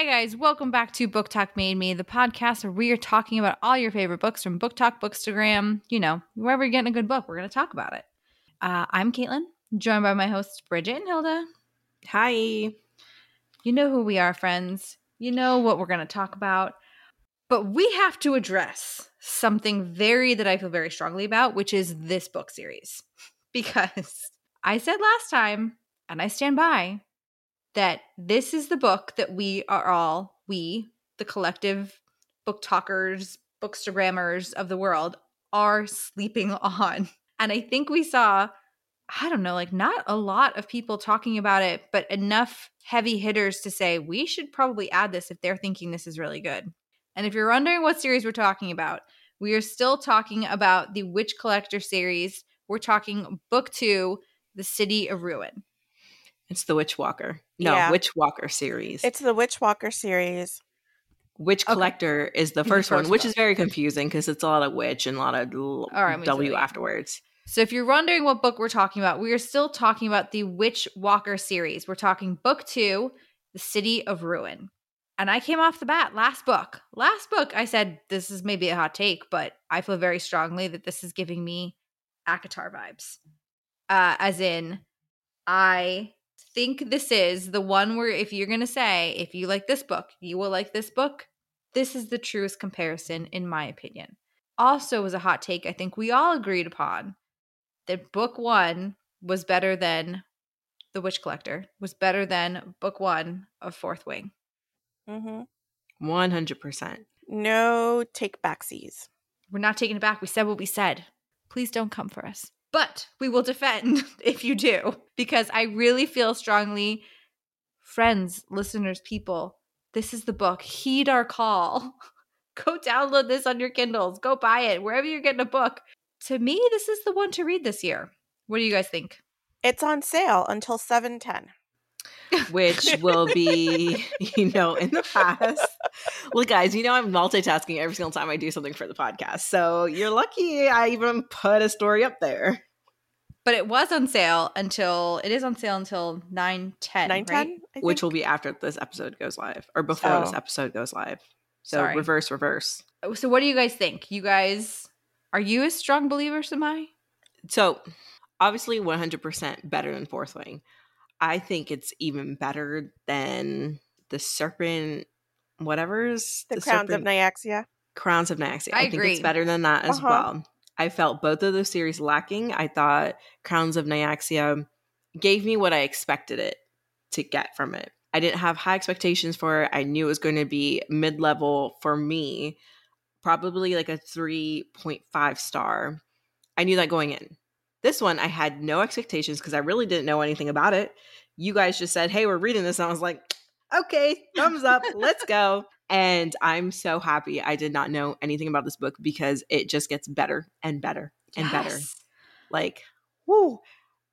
Hi, guys. Welcome back to BookTok Made Me, the podcast where we are talking about all your favorite books from BookTok, Bookstagram, you know, wherever you're getting a good book, we're going to talk about it. Uh, I'm Caitlin, joined by my hosts, Bridget and Hilda. Hi. You know who we are, friends. You know what we're going to talk about. But we have to address something very that I feel very strongly about, which is this book series. Because I said last time, and I stand by, that this is the book that we are all, we, the collective BookTokers, bookstagrammers of the world, are sleeping on. And I think we saw, I don't know, like not a lot of people talking about it, but enough heavy hitters to say we should probably add this if they're thinking this is really good. And if you're wondering what series we're talking about, we are still talking about the Witch Collector series. We're talking book two, The City of Ruin. It's the Witch Walker. No, Yeah. Witch Walker series. It's the Witch Walker series. Witch Okay. Collector is the the first, one, first which is very confusing because it's a lot of witch and a lot of l- right, W afterwards. So if you're wondering what book we're talking about, we are still talking about the Witch Walker series. We're talking book two, The City of Ruin. And I came off the bat last book. Last book, I said this is maybe a hot take, but I feel very strongly that this is giving me ACOTAR vibes. Uh, as in, I think this is the one where if you're going to say, if you like this book, you will like this book, this is the truest comparison, in my opinion. Also, was a hot take I think we all agreed upon that book one was better than The Witch Collector, was better than book one of Fourth Wing. Mm-hmm. 100%. No take backsies. We're not taking it back. We said what we said. Please don't come for us. But we will defend if you do, because I really feel strongly, friends, listeners, people, this is the book. Heed our call. Go download this on your Kindles. Go buy it wherever you're getting a book. To me, this is the one to read this year. What do you guys think? It's on sale until 710. Which will be, you know, in the past. Look, guys, you know I'm multitasking every single time I do something for the podcast. So you're lucky I even put a story up there. But it was on sale until it is on sale until 9 10. 910? I Which will be after this episode goes live or before this Oh. episode goes live. So Sorry. reverse, reverse. Oh, so, what do you guys think? You guys, are you as strong believers am I? So obviously 100% better than Fourth Wing. I think it's even better than the Serpent, whatever's the, Crowns Serpent, of Nyaxia. Crowns of Nyaxia. I I, think it's better than that as Uh-huh. well. I felt both of those series lacking. I thought Crowns of Nyaxia gave me what I expected it to get from it. I didn't have high expectations for it. I knew it was going to be mid level for me, probably like a 3.5 star. I knew that going in. This one, I had no expectations because I really didn't know anything about it. You guys just said, Hey, we're reading this. And I was like, Okay, thumbs up, let's go. And I'm so happy I did not know anything about this book because it just gets better and better and better. Like, whoo.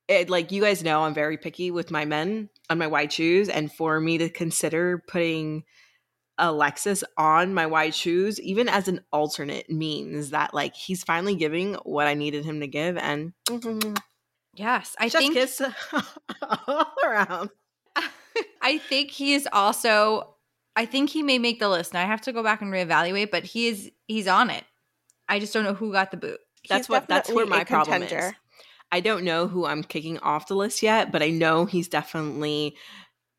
It, like you guys know, I'm very picky with my men on my why choose. And for me to consider putting Alexus on my why choose, even as an alternate, means that like he's finally giving what I needed him to give. And Yes, I just think kiss all around. I think he is also. I think he may make the list. Now I have to go back and reevaluate, but he is he's on it. I just don't know who got the boot. That's He's what- that's where my a problem is. I don't know who I'm kicking off the list yet, but I know he's definitely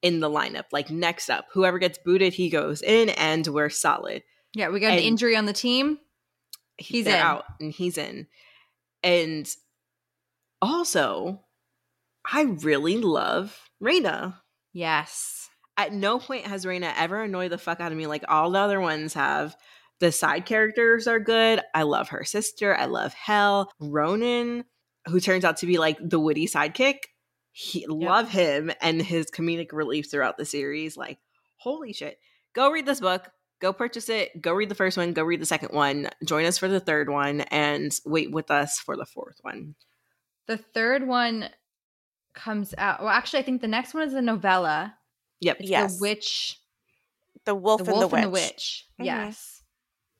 in the lineup. Like next up, whoever gets booted, he goes in, and we're solid. Yeah, we got an injury on the team. He's in. out, and he's in. And also, I really love Raina. Yes. At no point has Raina ever annoyed the fuck out of me like all the other ones have. The side characters are good. I love her sister. I love Hell. Ronan, who turns out to be like the witty sidekick. He, Love him and his comedic relief throughout the series. Like, holy shit. Go read this book. Go purchase it. Go read the first one. Go read the second one. Join us for the third one and wait with us for the fourth one. The third one comes out. Well, actually, I think the next one is a novella. Yep. It's Yes. The Witch. The Wolf, the and, Wolf the and the Witch. Witch. Mhm. Yes.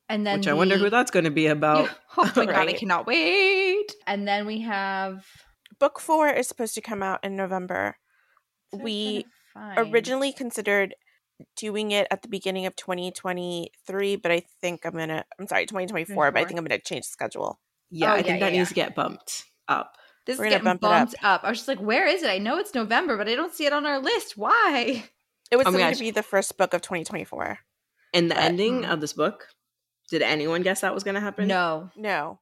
And then Which I wonder who that's going to be about. Yeah. Oh my god, I cannot wait. And then we have Book four is supposed to come out in November. What I'm We trying to find. Originally considered doing it at the beginning of 2023, but I think I'm gonna. I'm sorry, 2024, but I think I'm gonna change the schedule. Yeah, Oh, I yeah, think that yeah, needs to get bumped up. This We're is getting bump it up. bumped up. I was just like, where is it? I know it's November, but I don't see it on our list. Why? It was Oh going gosh. to be the first book of 2024. And the But- ending Mm. of this book, did anyone guess that was going to happen? No. No.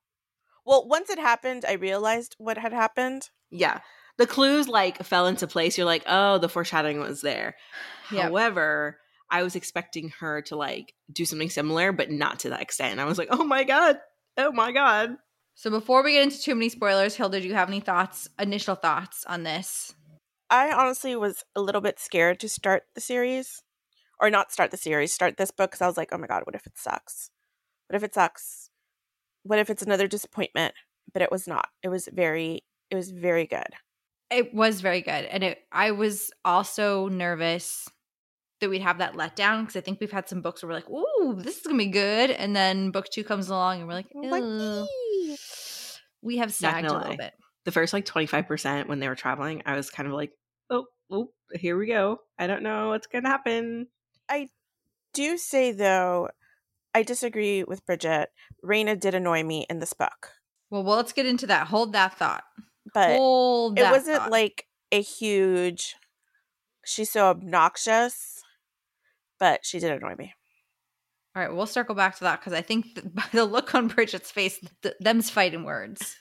Well, once it happened, I realized what had happened. Yeah. The clues like fell into place. You're like, oh, the foreshadowing was there. Yep. However, I was expecting her to like do something similar, but not to that extent. And I was like, oh my God. Oh my God. So before we get into too many spoilers, Hilda, do you have any thoughts, initial thoughts on this? I honestly was a little bit scared to start the series, or not start the series, start this book because I was like, oh my god, what if it sucks? What if it sucks? What if it's another disappointment? But it was not. It was very, it was very good. It was very good. And it, I was also nervous that we'd have that letdown because I think we've had some books where we're like, ooh, this is going to be good. And then book two comes along and we're like, "Ew." We have sagged a little lie. bit. The first like 25% when they were traveling, I was kind of like, oh, oh, here we go. I don't know what's going to happen. I do say though, I disagree with Bridget. Raina did annoy me in this book, Well, well, let's get into that. Hold that thought. but Hold it wasn't thought. like a huge. She's so obnoxious, but she did annoy me. All right, we'll circle back to that because I think th- by the look on Bridget's face, th- them's fighting words.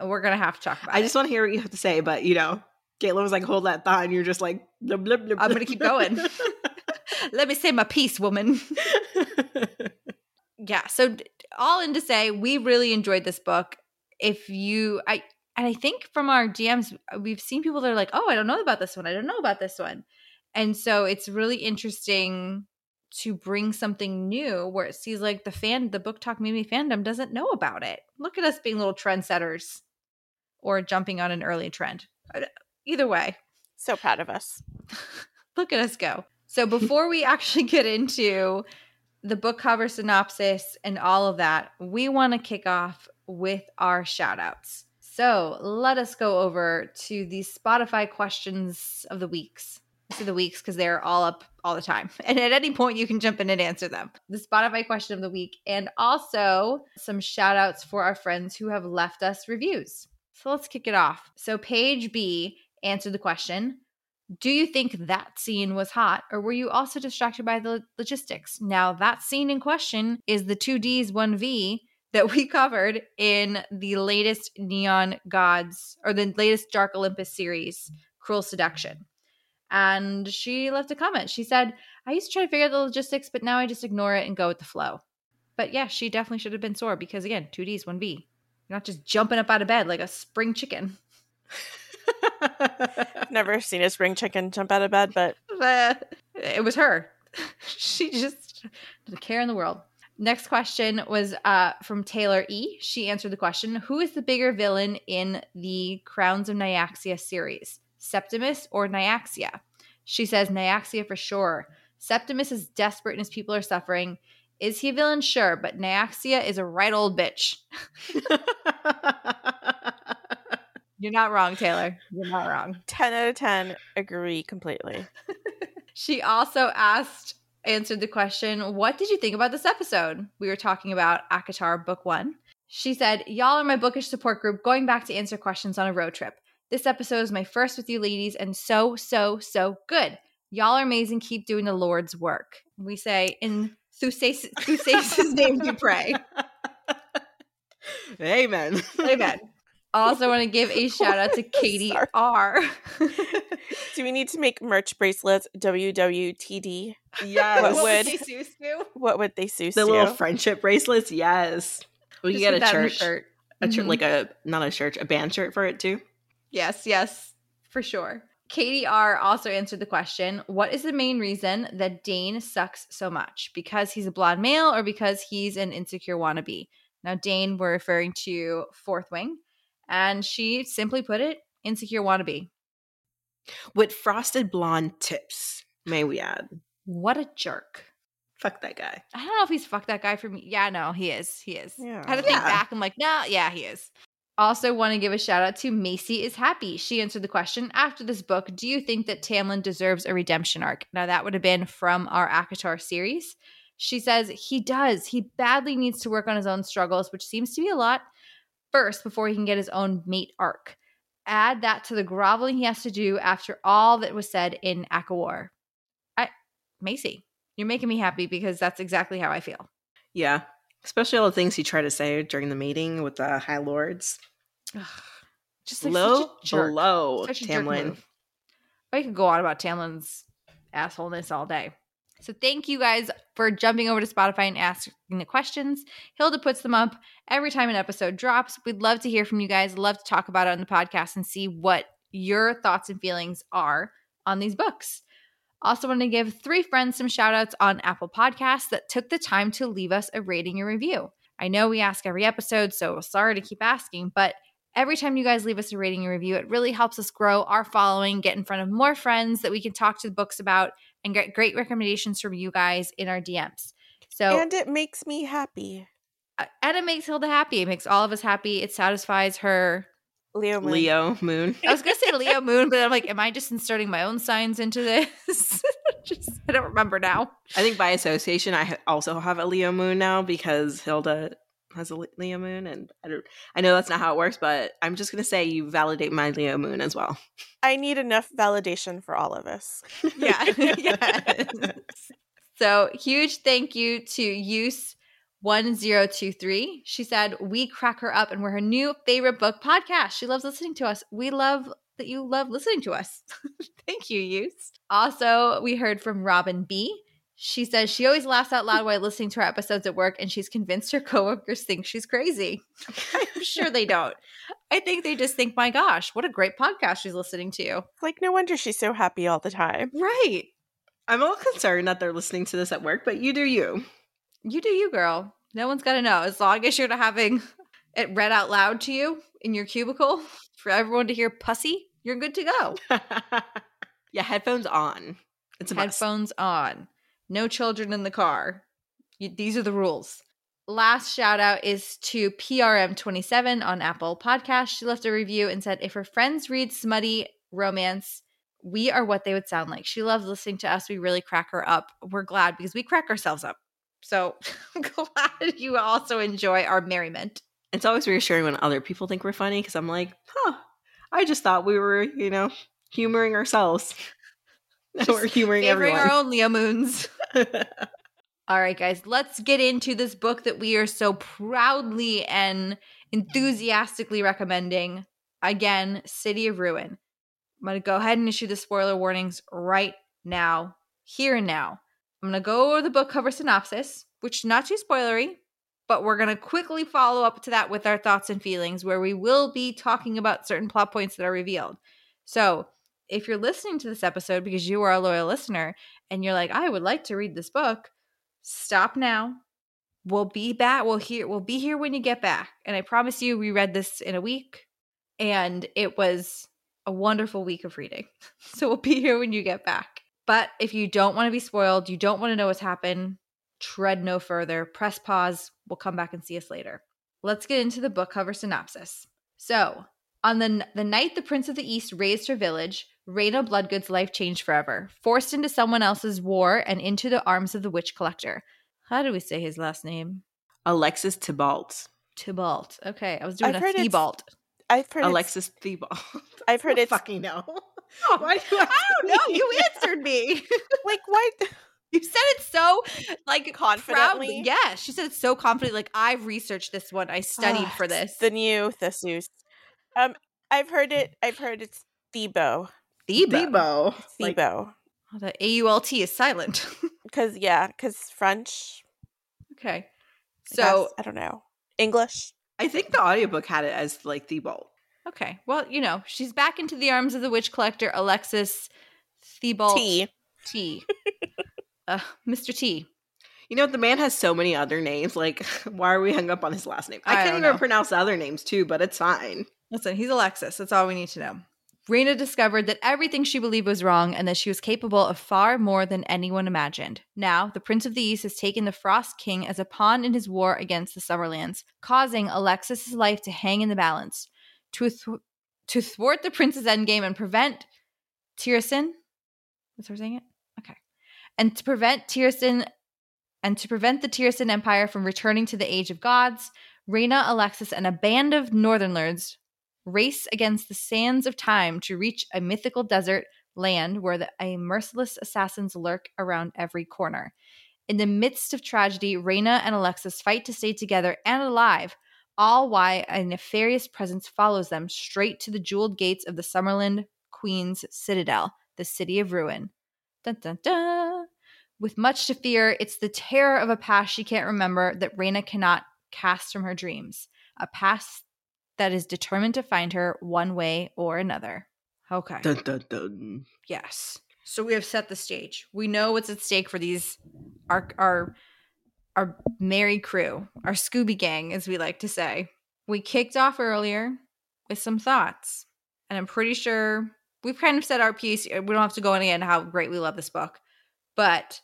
And we're going to have to talk about I it. just want to hear what you have to say, but you know, Caitlin was like, hold that thought, and you're just like, blah, blah, blah, I'm gonna keep going. Let me say my piece, woman. yeah, so all in to say, we really enjoyed this book. If you, I, and I think from our DMs, we've seen people that are like, oh, I don't know about this one. I don't know about this one. And so it's really interesting to bring something new where it seems like the fan, the BookTok maybe fandom doesn't know about it. Look at us being little trendsetters or jumping on an early trend. Uh, Either way, So proud of us. Look at us go. So before we actually get into the book cover synopsis and all of that, we want to kick off with our shout outs. So let us go over to the Spotify questions of the weeks. Say the weeks because they're all up all the time. And at any point, you can jump in and answer them. The Spotify question of the week, and also some shout outs for our friends who have left us reviews. So let's kick it off. So, Paige B answered the question do you think that scene was hot, or were you also distracted by the logistics? Now, that scene in question is the 2Ds 1V that we covered in the latest Neon Gods or the latest Dark Olympus series, Cruel Seduction. And she left a comment. She said, I used to try to figure out the logistics, but now I just ignore it and go with the flow. But yeah, she definitely should have been sore because, again, 2Ds one B. You're not just jumping up out of bed like a spring chicken. Never seen a spring chicken jump out of bed, but But it was her. she just didn't care in the world. Next question was uh, from Taylor E. She answered the question Who is the bigger villain in the Crowns of Nyaxia series, Septimus or Nyaxia? She says Nyaxia for sure. Septimus is desperate and his people are suffering. Is he a villain? Sure, but Nyaxia is a right old bitch. You're not wrong, Taylor. You're not wrong. 10 out of 10 agree completely. She also asked, answered the question, What did you think about this episode? We were talking about ACOTAR Book One. She said, Y'all are my bookish support group going back to answer questions on a road trip. This episode is my first with you ladies and so, so, so good. Y'all are amazing. Keep doing the Lord's work. We say, In Theseus's Theseus's name we pray. Amen. Amen. Also, want to give a shout out to Katie Sorry. R. Do we need to make merch bracelets? WWTD. Yes. What would- Theseus do? What would they sue the little friendship bracelets? Yes. We can Just get a that in the church. shirt. A church Mhm. like a not a church, a band shirt for it too. Yes, yes, for sure. Katie R also answered the question What is the main reason that Dain sucks so much? Because he's a blonde male or because he's an insecure wannabe? Now, Dain, we're referring to Fourth Wing, and she simply put it insecure wannabe. With frosted blonde tips, may we add. What a jerk. Fuck that guy. I don't know if he's fucked that guy for me. Yeah, no, he is. He is. Yeah. I had to think Yeah. back. I'm like, no, yeah, he is. Also, want to give a shout out to Macy is happy. She answered the question after this book Do you think that Tamlin deserves a redemption arc? Now, that would have been from our ACOTAR series. She says he does. He badly needs to work on his own struggles, which seems to be a lot, first before he can get his own mate arc. Add that to the groveling he has to do after all that was said in ACOWAR. I, Macy, you're making me happy because that's exactly how I feel. Yeah. Especially all the things he tried to say during the meeting with the High Lords. Ugh, just like Low such a jerk. below Such a jerk Tamlin. I could go on about Tamlin's assholeness all day. So thank you guys for jumping over to Spotify and asking the questions. Hilda puts them up every time an episode drops. We'd love to hear from you guys. Love to talk about it on the podcast and see what your thoughts and feelings are on these books. Also, want to give three friends some shout outs on Apple Podcasts that took the time to leave us a rating and review. I know we ask every episode, so sorry to keep asking, but every time you guys leave us a rating and review, it really helps us grow our following, get in front of more friends that we can talk to the books about, and get great recommendations from you guys in our DMs. So, And it makes me happy. uh, and it makes Hilda happy. It makes all of us happy. It satisfies her. Leo Moon. Leo Moon. I was gonna say Leo Moon, but I'm like, am I just inserting my own signs into this? just I don't remember now. I think by association, I also have a Leo Moon now because Hilda has a Leo Moon, and I don't. I know that's not how it works, but I'm just gonna say you validate my Leo Moon as well. I need enough validation for all of us. Yeah. yes. So huge thank you to Use. 1023. She said, We crack her up and we're her new favorite book podcast. She loves listening to us. We love that you love listening to us. Thank you, Use. Also, we heard from Robin B. She says she always laughs out loud while listening to our episodes at work and she's convinced her coworkers think she's crazy. I'm sure they don't. I think they just think, my gosh, what a great podcast she's listening to. Like, no wonder she's so happy all the time. Right. I'm a little concerned that they're listening to this at work, but you do you. You do you, girl. No one's got to know. As long as you're not having it read out loud to you in your cubicle for everyone to hear pussy, you're good to go. yeah, headphones on. It's must. Headphones on. No children in the car. You, these are the rules. Last shout out is to PRM27 on Apple Podcast. She left a review and said, if her friends read smutty romance, we are what they would sound like. She loves listening to us. We really crack her up. We're glad because we crack ourselves up. So I'm glad you also enjoy our merriment. It's always reassuring when other people think we're funny because I'm like, huh, I just thought we were, you know, humoring ourselves. We're humoring everyone. our own Leo moons. All right, guys, let's get into this book that we are so proudly and enthusiastically recommending. Again, City of Ruin. I'm going to go ahead and issue the spoiler warnings right now, here and now. I'm going to go over the book cover synopsis, which is not too spoilery, but we're going to quickly follow up to that with our thoughts and feelings, where we will be talking about certain plot points that are revealed. So, if you're listening to this episode because you are a loyal listener and you're like, I would like to read this book, stop now. We'll be back. We'll here. We'll be here when you get back. And I promise you, we read this in a week, and it was a wonderful week of reading. So we'll be here when you get back. But if you don't want to be spoiled, you don't want to know what's happened, tread no further. Press pause. We'll come back and see us later. Let's get into the book cover synopsis. So, on the, the night the Prince of the East raised her village, Raina Bloodgood's life changed forever, forced into someone else's war and into the arms of the witch collector. How do we say his last name? Alexus Tybalt. Tybalt. Okay, I was doing I've a heard Thibault. I've heard Alexus Tybalt. I've heard it. fucking know. Why do I don't know. You answered me. like what you said it so like confidently. proudly. Yeah, she said it so confidently. Like I've researched this one. I studied Ah, for this. The new Theseus. Um, I've heard it. I've heard it's Thebo. Thebo. Debo. Like, Thebo. Oh, the A U L T is silent. Because yeah, because French. okay. I So guess, I don't know English. I think the audiobook had it as like Thybalt. Okay. Well, you know, she's back into the arms of the witch collector, Alexus Thibault T. T. uh, Mr. T. You know, the man has so many other names. Like, why are we hung up on his last name? I, I can't even know. pronounce the other names too, but it's fine. Listen, he's Alexus. That's all we need to know. Raina discovered that everything she believed was wrong and that she was capable of far more than anyone imagined. Now, the Prince of the East has taken the Frost King as a pawn in his war against the Summerlands, causing Alexus's life to hang in the balance. To, th- to thwart the Prince's endgame and prevent Tiersin, what's her saying it? Okay. And to prevent Tiersin and to prevent the Tiersin Empire from returning to the Age of Gods, Raina, Alexus, and a band of Northernlords race against the sands of time to reach a mythical desert land where the, a merciless assassins lurk around every corner. In the midst of tragedy, Raina and Alexus fight to stay together and alive, all why a nefarious presence follows them straight to the jeweled gates of the Summerland Queen's Citadel, the City of Ruin. Dun, dun, dun. With much to fear, it's the terror of a past she can't remember that Raina cannot cast from her dreams, a past that is determined to find her one way or another. Okay. Dun, dun, dun. Yes. So we have set the stage. We know what's at stake for these our our our merry crew, our Scooby gang, as we like to say. We kicked off earlier with some thoughts, and I'm pretty sure we've kind of said our piece. Uh, we don't have to go in again how great we love this book, but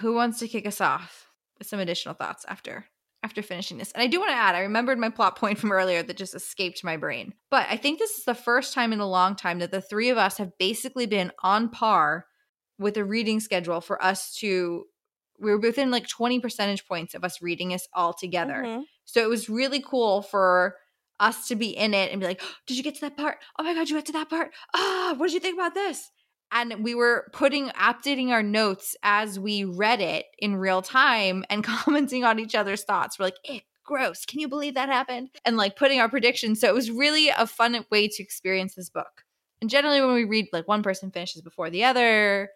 who wants to kick us off with some additional thoughts after after finishing this. And I do want to add, I remembered my plot point from earlier that just escaped my brain. But I think this is the first time in a long time that the three of us have basically been on par with a reading schedule for us to we were within like 20 percentage points of us reading this all together. Mhm. So it was really cool for us to be in it and be like, oh, did you get to that part? Oh my God, you got to that part. Ah, what did you think about this? And we were putting, updating our notes as we read it in real time and commenting on each other's thoughts. We're like, eh, gross. Can you believe that happened? And like putting our predictions. So it was really a fun way to experience this book. And generally, when we read, like one person finishes before the other,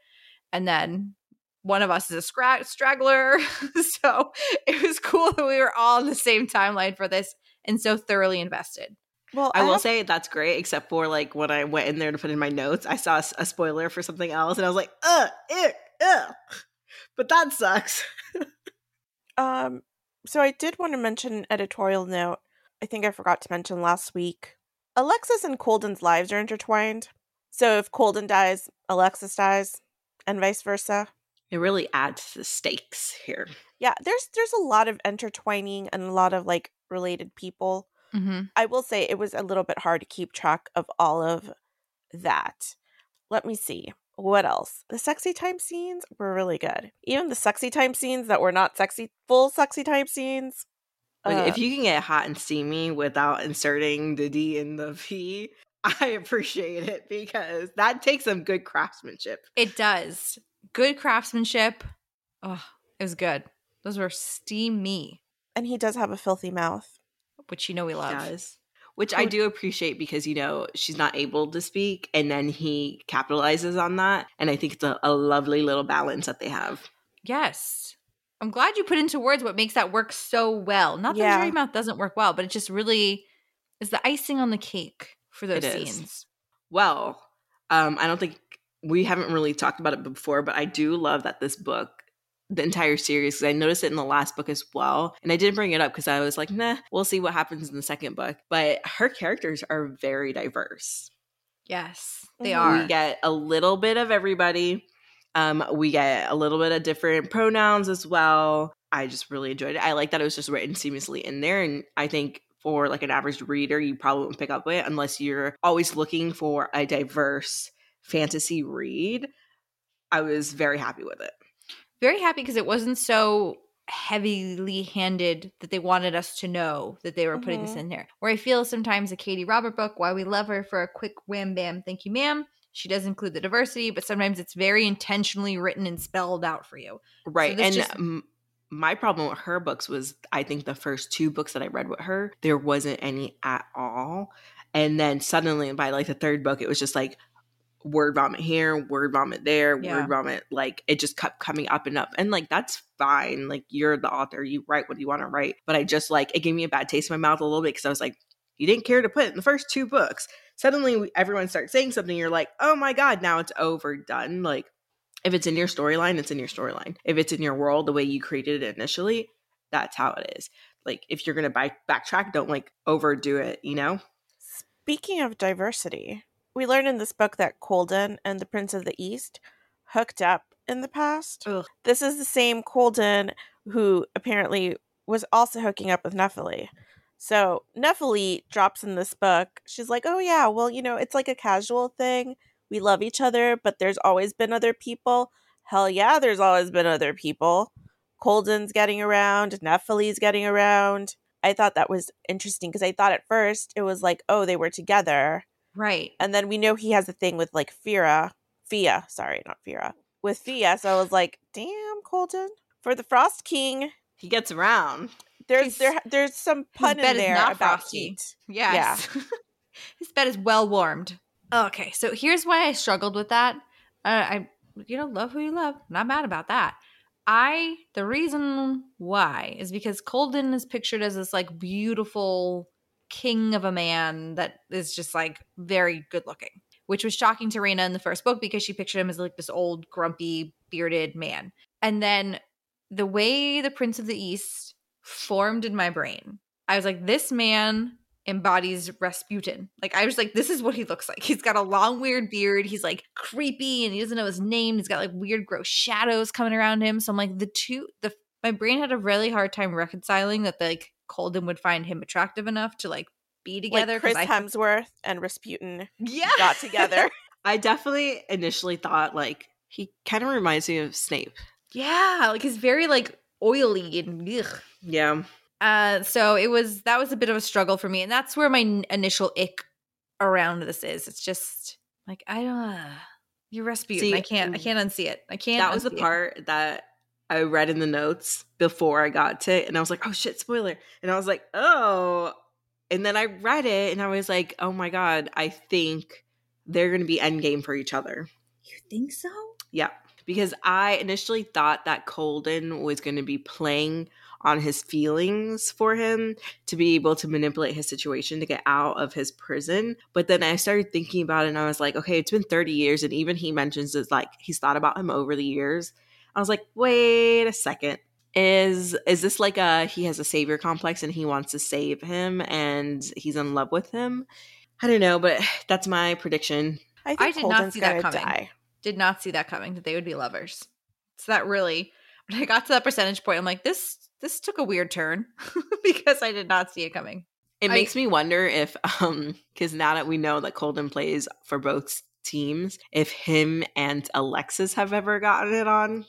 and then one of us is a scra- straggler. so it was cool that we were all on the same timeline for this and so thoroughly invested. Well, I will have- say that's great, except for like when I went in there to put in my notes, I saw a spoiler for something else, and I was like, ugh, ick, ugh." But that sucks. Um, so I did want to mention an editorial note. I think I forgot to mention last week. Alexus and Colden's lives are intertwined. So if Colden dies, Alexus dies, and vice versa. It really adds to the stakes here. Yeah, there's there's a lot of intertwining and a lot of like related people. Mm-hmm. I will say it was a little bit hard to keep track of all of that. Let me see. What else? The sexy time scenes were really good. Even the sexy time scenes that were not sexy, full sexy time scenes. Like, uh, if you can get hot and steamy without inserting the D in the V, I appreciate it because that takes some good craftsmanship. It does. Good craftsmanship. Oh, it was good. Those were steamy, and he does have a filthy mouth. which you know we love. does. Which I do appreciate because, you know, she's not able to speak and then he capitalizes on that. And I think it's a, a lovely little balance that they have. Yes. I'm glad you put into words what makes that work so well. Not that Yeah. Jerry Mouth doesn't work well, but it just really is the icing on the cake for those It is. scenes. Well, um, I don't think we haven't really talked about it before, but I do love that this book, the entire series, because I noticed it in the last book as well. And I didn't bring it up because I was like, nah, we'll see what happens in the second book. But her characters are very diverse. Yes, they Mhm. are. We get a little bit of everybody. Um, we get a little bit of different pronouns as well. I just really enjoyed it. I like that it was just written seamlessly in there. And I think for like an average reader, you probably won't pick up it unless you're always looking for a diverse fantasy read. I was very happy with it. Very happy because it wasn't so heavily handed that they wanted us to know that they were putting this Mhm. in there. Where I feel sometimes a Katee Robert book, why we love her for a quick wham bam, thank you, ma'am, she does include the diversity, but sometimes it's very intentionally written and spelled out for you. Right. this and just- m- my problem with her books was I think the first two books that I read with her, there wasn't any at all. And then suddenly by like the third book, it was just like word vomit here, word vomit there, Yeah. word vomit. Like it just kept coming up and up. And like that's fine. Like you're the author, you write what you want to write. But I just like it gave me a bad taste in my mouth a little bit because I was like, you didn't care to put it in the first two books. Suddenly everyone starts saying something, you're like, oh my God, now it's overdone. Like if it's in your storyline, it's in your storyline. If it's in your world the way you created it initially, that's how it is. Like if you're gonna back backtrack, don't like overdo it, you know? Speaking of diversity, we learn in this book that Colden and the Prince of the East hooked up in the past. Ugh. This is the same Colden who apparently was also hooking up with Nephili. So Nephili drops in this book. She's like, "Oh yeah, well, you know, it's like a casual thing. We love each other, but there's always been other people. Hell yeah, there's always been other people. Colden's getting around, Nephili's getting around. I thought that was interesting because I thought at first it was like, oh, they were together. Right. And then we know he has a thing with like Fira. Fia, sorry, not Fira. With Fia. So I was like, damn, Colden, For the Frost King, He gets around. there's He's- there there's some pun bed in is there not about frosty. heat. Yes. His bed is well warmed. Okay, so here's why I struggled with that. Uh, I, you know, love who you love. Not mad about that. I, the reason why is because Colden is pictured as this like beautiful king of a man that is just like very good looking, which was shocking to Raina in the first book because she pictured him as like this old, grumpy, bearded man. And then the way the Prince of the East formed in my brain, I was like, this man embodies Rasputin. Like I was like, this is what he looks like. He's got a long, weird beard. He's like creepy and he doesn't know his name. He's got like weird, gross shadows coming around him. So I'm like, the two, the my brain had a really hard time reconciling that like Colden would find him attractive enough to like be together. Like Chris 'cause I, Hemsworth and Rasputin yeah, got together. I definitely initially thought like he kind of reminds me of Snape. yeah, like he's very like oily and ugh. Yeah. Uh, so it was that was a bit of a struggle for me, and that's where my n- initial ick around this is. It's just like I don't. Uh, you're Rasputin. See, I can't. I can't unsee it. I can't. that was the unsee it. part that I read in the notes before I got to it, and I was like, "Oh shit, spoiler!" And I was like, "Oh," and then I read it, and I was like, "Oh my god, I think they're going to be endgame for each other." You think so? Yeah, because I initially thought that Colden was going to be playing on his feelings for him to be able to manipulate his situation to get out of his prison. But then I started thinking about it and I was like, okay, it's been 30 years. And even he mentions it's like he's thought about him over the years. I was like, wait a second. Is is this like a he has a savior complex and he wants to save him and he's in love with him? I don't know, but that's my prediction. I think I did not see that coming. die. Did not see that coming. That they would be lovers. So that really, when I got to that percentage point, I'm like, this this took a weird turn because I did not see it coming. It I- makes me wonder if, um, because now that we know that Colden plays for both teams, if him and Alexus have ever gotten it on.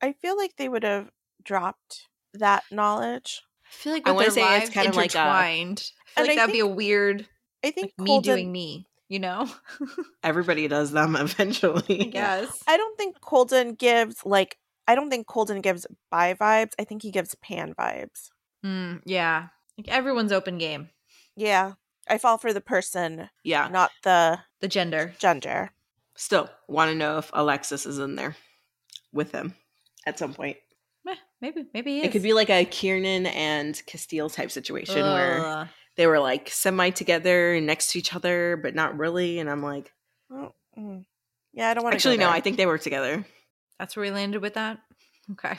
I feel like they would have dropped that knowledge. I feel like I with wanna their say it's lives kind of like a- intertwined. I feel And like I that'd be a weird, I think like me doing me. You know? Everybody does them eventually. yes. I don't think Colden gives like I don't think Colden gives bi vibes. I think he gives pan vibes. Mm, yeah. Like everyone's open game. Yeah. I fall for the person, Yeah. not the The gender. gender. Still want to know if Alexus is in there with him at some point. Maybe, maybe It could be like a Kieran and Casteel type situation where they were like semi together and next to each other, but not really. And I'm like, Oh, mm. Yeah, I don't want to. actually, no, I think they were together. That's where we landed with that. Okay.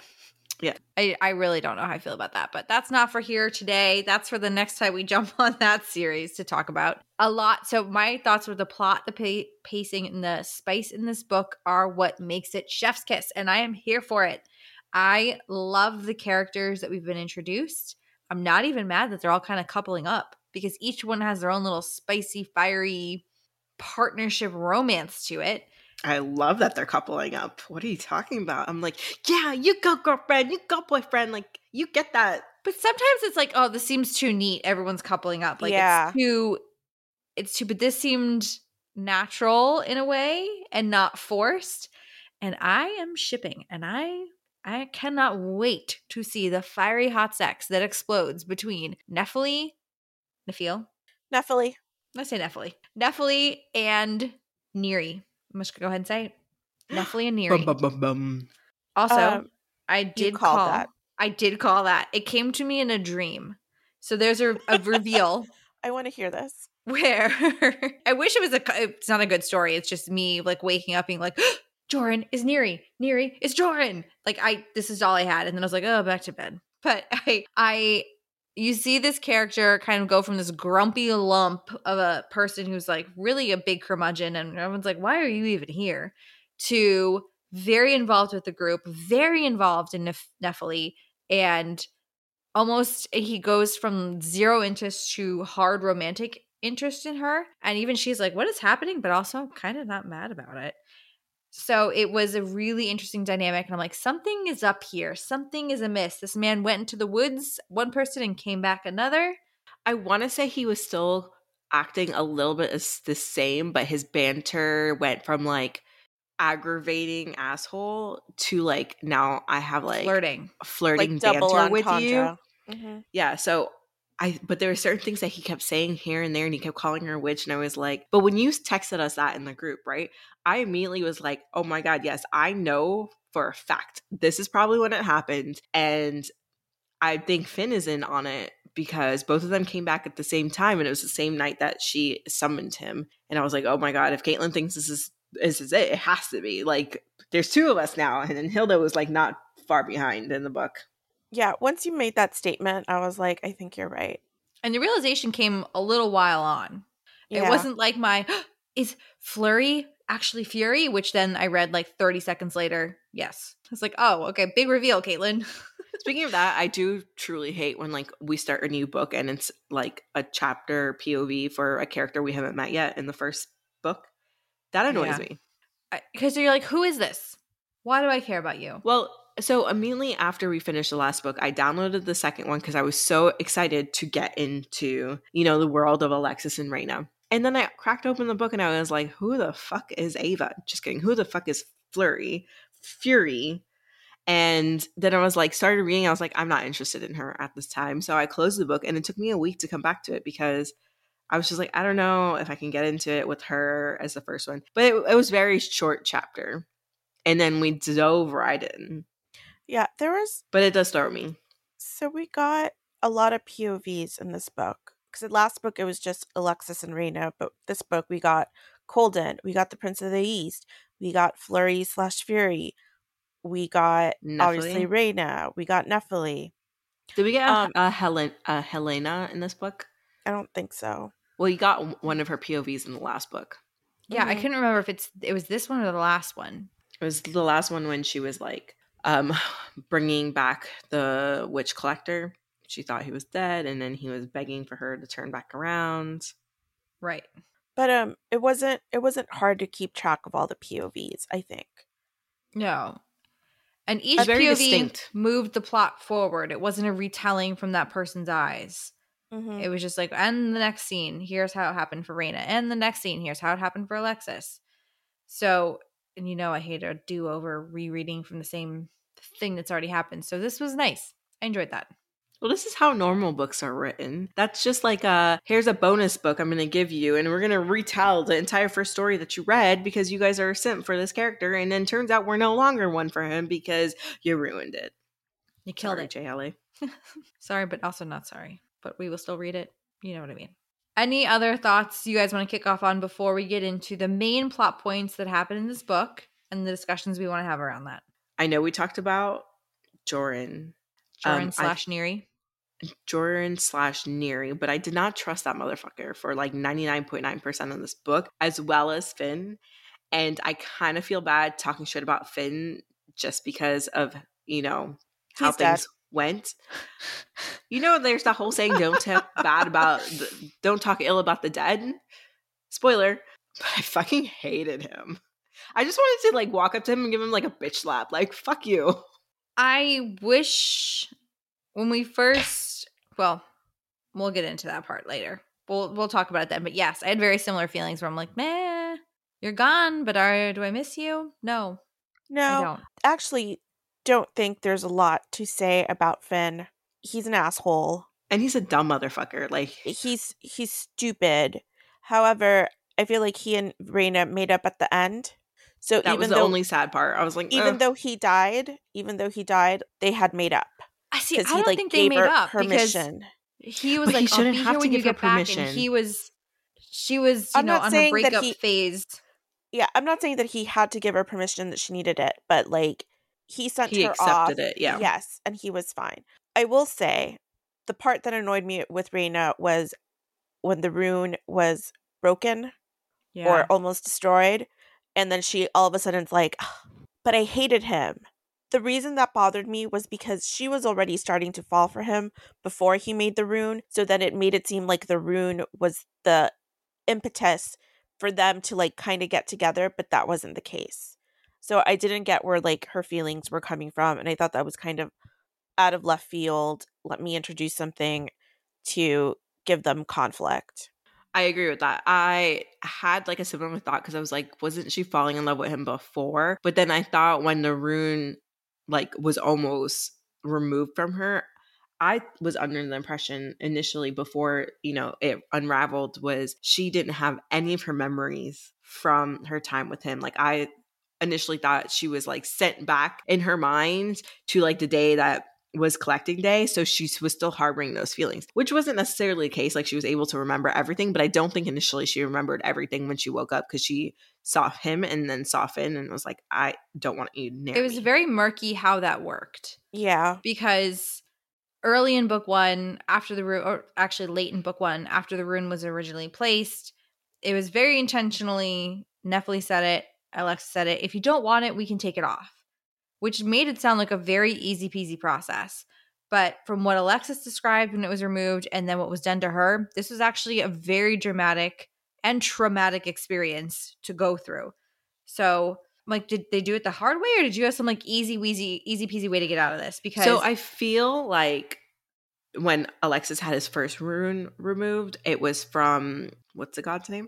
Yeah. I, I really don't know how I feel about that, but that's not for here today. That's for the next time we jump on that series to talk about a lot. So, my thoughts with the plot, the pa- pacing, and the spice in this book are what makes it chef's kiss, and I am here for it. I love the characters that we've been introduced. I'm not even mad that they're all kind of coupling up because each one has their own little spicy, fiery partnership romance to it. I love that they're coupling up. What are you talking about? I'm like, yeah, you go girlfriend, you go boyfriend. Like, you get that. But sometimes it's like, oh, this seems too neat. Everyone's coupling up. Like Yeah. it's too it's too but this seemed natural in a way and not forced. And I am shipping and I I cannot wait to see the fiery hot sex that explodes between Nephili, Nephil, Nephili. let's say Nephili, Nephili and Neri. I'm just gonna go ahead and say it. Nephili and Neri. Bum, bum, bum, bum. Also, Um, I did call that. I did call that. It came to me in a dream. So there's a, a reveal I want to hear this. where I wish it was a. It's not a good story. It's just me like waking up being like, Joran is Neri. Neri is Joran. Like I. This is all I had, and then I was like, oh, back to bed. But I I you see this character kind of go from this grumpy lump of a person who's like really a big curmudgeon and everyone's like why are you even here? to very involved with the group very involved in Nef- Nephili and almost he goes from zero interest to hard romantic interest in her and even she's like what is happening? but also kind of not mad about it so it was a really interesting dynamic. And I'm like, something is up here. Something is amiss. This man went into the woods, one person, and came back another. I want to say he was still acting a little bit as the same, but his banter went from like aggravating asshole to like now I have like Flirting. flirting like double banter with you. entendre. Mhm. Yeah, so I but there were certain things that he kept saying here and there and he kept calling her a witch and I was like, but when you texted us that in the group, right? I immediately was like, "Oh my god, yes, I know for a fact this is probably when it happened." And I think Finn is in on it because both of them came back at the same time and it was the same night that she summoned him. And I was like, "Oh my god, if Caitlin thinks this is this is it, it has to be. Like there's two of us now." And then Hilda was like not far behind in the book. Yeah, once you made that statement, I was like, I think you're right. And the realization came a little while on. Yeah. It wasn't like my, is Flurry actually Fury? Which then I read like 30 seconds later. Yes. I was like, oh, okay. Big reveal, Caitlin. Speaking of that, I do truly hate when like we start a new book and it's like a chapter POV for a character we haven't met yet in the first book. That annoys Yeah. me. Because you're like, who is this? Why do I care about you? Well, so immediately after we finished the last book, I downloaded the second one because I was so excited to get into, you know, the world of Alexus and Raina. And then I cracked open the book and I was like, who the fuck is Ava? Just kidding. Who the fuck is Flurry? Fury? And then I was like, started reading. I was like, I'm not interested in her at this time. So I closed the book and it took me a week to come back to it because I was just like, I don't know if I can get into it with her as the first one. But it, it was very short chapter. And then we dove right in. Yeah, there was But it does start with me. so we got a lot of POVs in this book. Because the last book it was just Alexus and Raina, but this book we got Colden, we got the Prince of the East, we got Flurry slash Fury, we got obviously Nephili. Raina, we got Nephili. Did we get a, Um, a Helen a Helena in this book? I don't think so. Well, you got one of her POVs in the last book. Yeah, I Mhm. couldn't remember if it's it was this one or the last one. It was the last one when she was like um bringing back the witch collector. She thought he was dead and then he was begging for her to turn back around. Right. But um it wasn't it wasn't hard to keep track of all the POVs, I think. No. And each very POV distinct. moved the plot forward. It wasn't a retelling from that person's eyes. Mhm. It was just like, and the next scene, here's how it happened for Raina. And the next scene, here's how it happened for Alexus. So, and you know, I hate a do over rereading from the same thing that's already happened. So this was nice. I enjoyed that. Well, this is how normal books are written. That's just like a here's a bonus book I'm going to give you, and we're going to retell the entire first story that you read because you guys are a simp for this character, and then turns out we're no longer one for him because you ruined it. You killed Sorry, it. JLA. Sorry, but also not sorry. But we will still read it. You know what I mean. Any other thoughts you guys want to kick off on before we get into the main plot points that happen in this book and the discussions we want to have around that? I know we talked about Joran, Joran Um, slash Neri. Joran slash Neri, but I did not trust that motherfucker for like 99.9% of this book, as well as Finn. And I kind of feel bad talking shit about Finn just because of, you know, how He's dead. Things went. You know, there's that whole saying, don't talk bad about, the, don't talk ill about the dead. Spoiler, but I fucking hated him. I just wanted to like walk up to him and give him like a bitch slap. Like, fuck you. I wish when we first, well, we'll get into that part later. We'll we'll talk about it then. But yes, I had very similar feelings where I'm like, meh, you're gone, but are do I miss you? No, I No, don't. actually don't think there's a lot to say about Finn. He's an asshole. And he's a dumb motherfucker. Like, He's he's stupid. However, I feel like he and Raina made up at the end. So that even was the though only sad part. I was like, even "Ugh." though he died, even though he died, they had made up I see. I he don't like think they gave made her up because permission. he was But he like, "I'll be have here to when you give her get back," and he was, she was, you I'm know, not on her saying that he- phase. Yeah, I'm not saying that he had to give her permission that she needed it, but like he sent He her accepted off. it, yeah. Yes, and he was fine. I will say the part that annoyed me with Raina was when the rune was broken Yeah. or almost destroyed, and then she all of a sudden's like, "Ugh, "But I hated him." The reason that bothered me was because she was already starting to fall for him before he made the rune, so then it made it seem like the rune was the impetus for them to like kind of get together, but that wasn't the case. So I didn't get where like her feelings were coming from, and I thought that was kind of out of left field. Let me introduce something to give them conflict. I agree with that. I had like a similar thought because I was like, wasn't she falling in love with him before? But then I thought when the rune like was almost removed from her, I was under the impression initially before, you know, it unraveled was she didn't have any of her memories from her time with him. Like I initially thought she was like sent back in her mind to like the day that was collecting day so she was still harboring those feelings which wasn't necessarily the case like she was able to remember everything but i don't think initially she remembered everything when she woke up because she saw him and then softened and was like i don't want you near it was me. very murky how that worked Yeah. because early in book one, after the rune, or actually late in book one, after the rune was originally placed, it was very intentionally. Nephele said it. Alexa said it. If you don't want it, we can take it off, which made it sound like a very easy peasy process. But from what Alexus described when it was removed and then what was done to her, this was actually a very dramatic and traumatic experience to go through. So, like, did they do it the hard way, or did you have some like easy, wheezy, easy peasy way to get out of this? Because so i feel like when alexus had his first rune removed it was from what's the god's name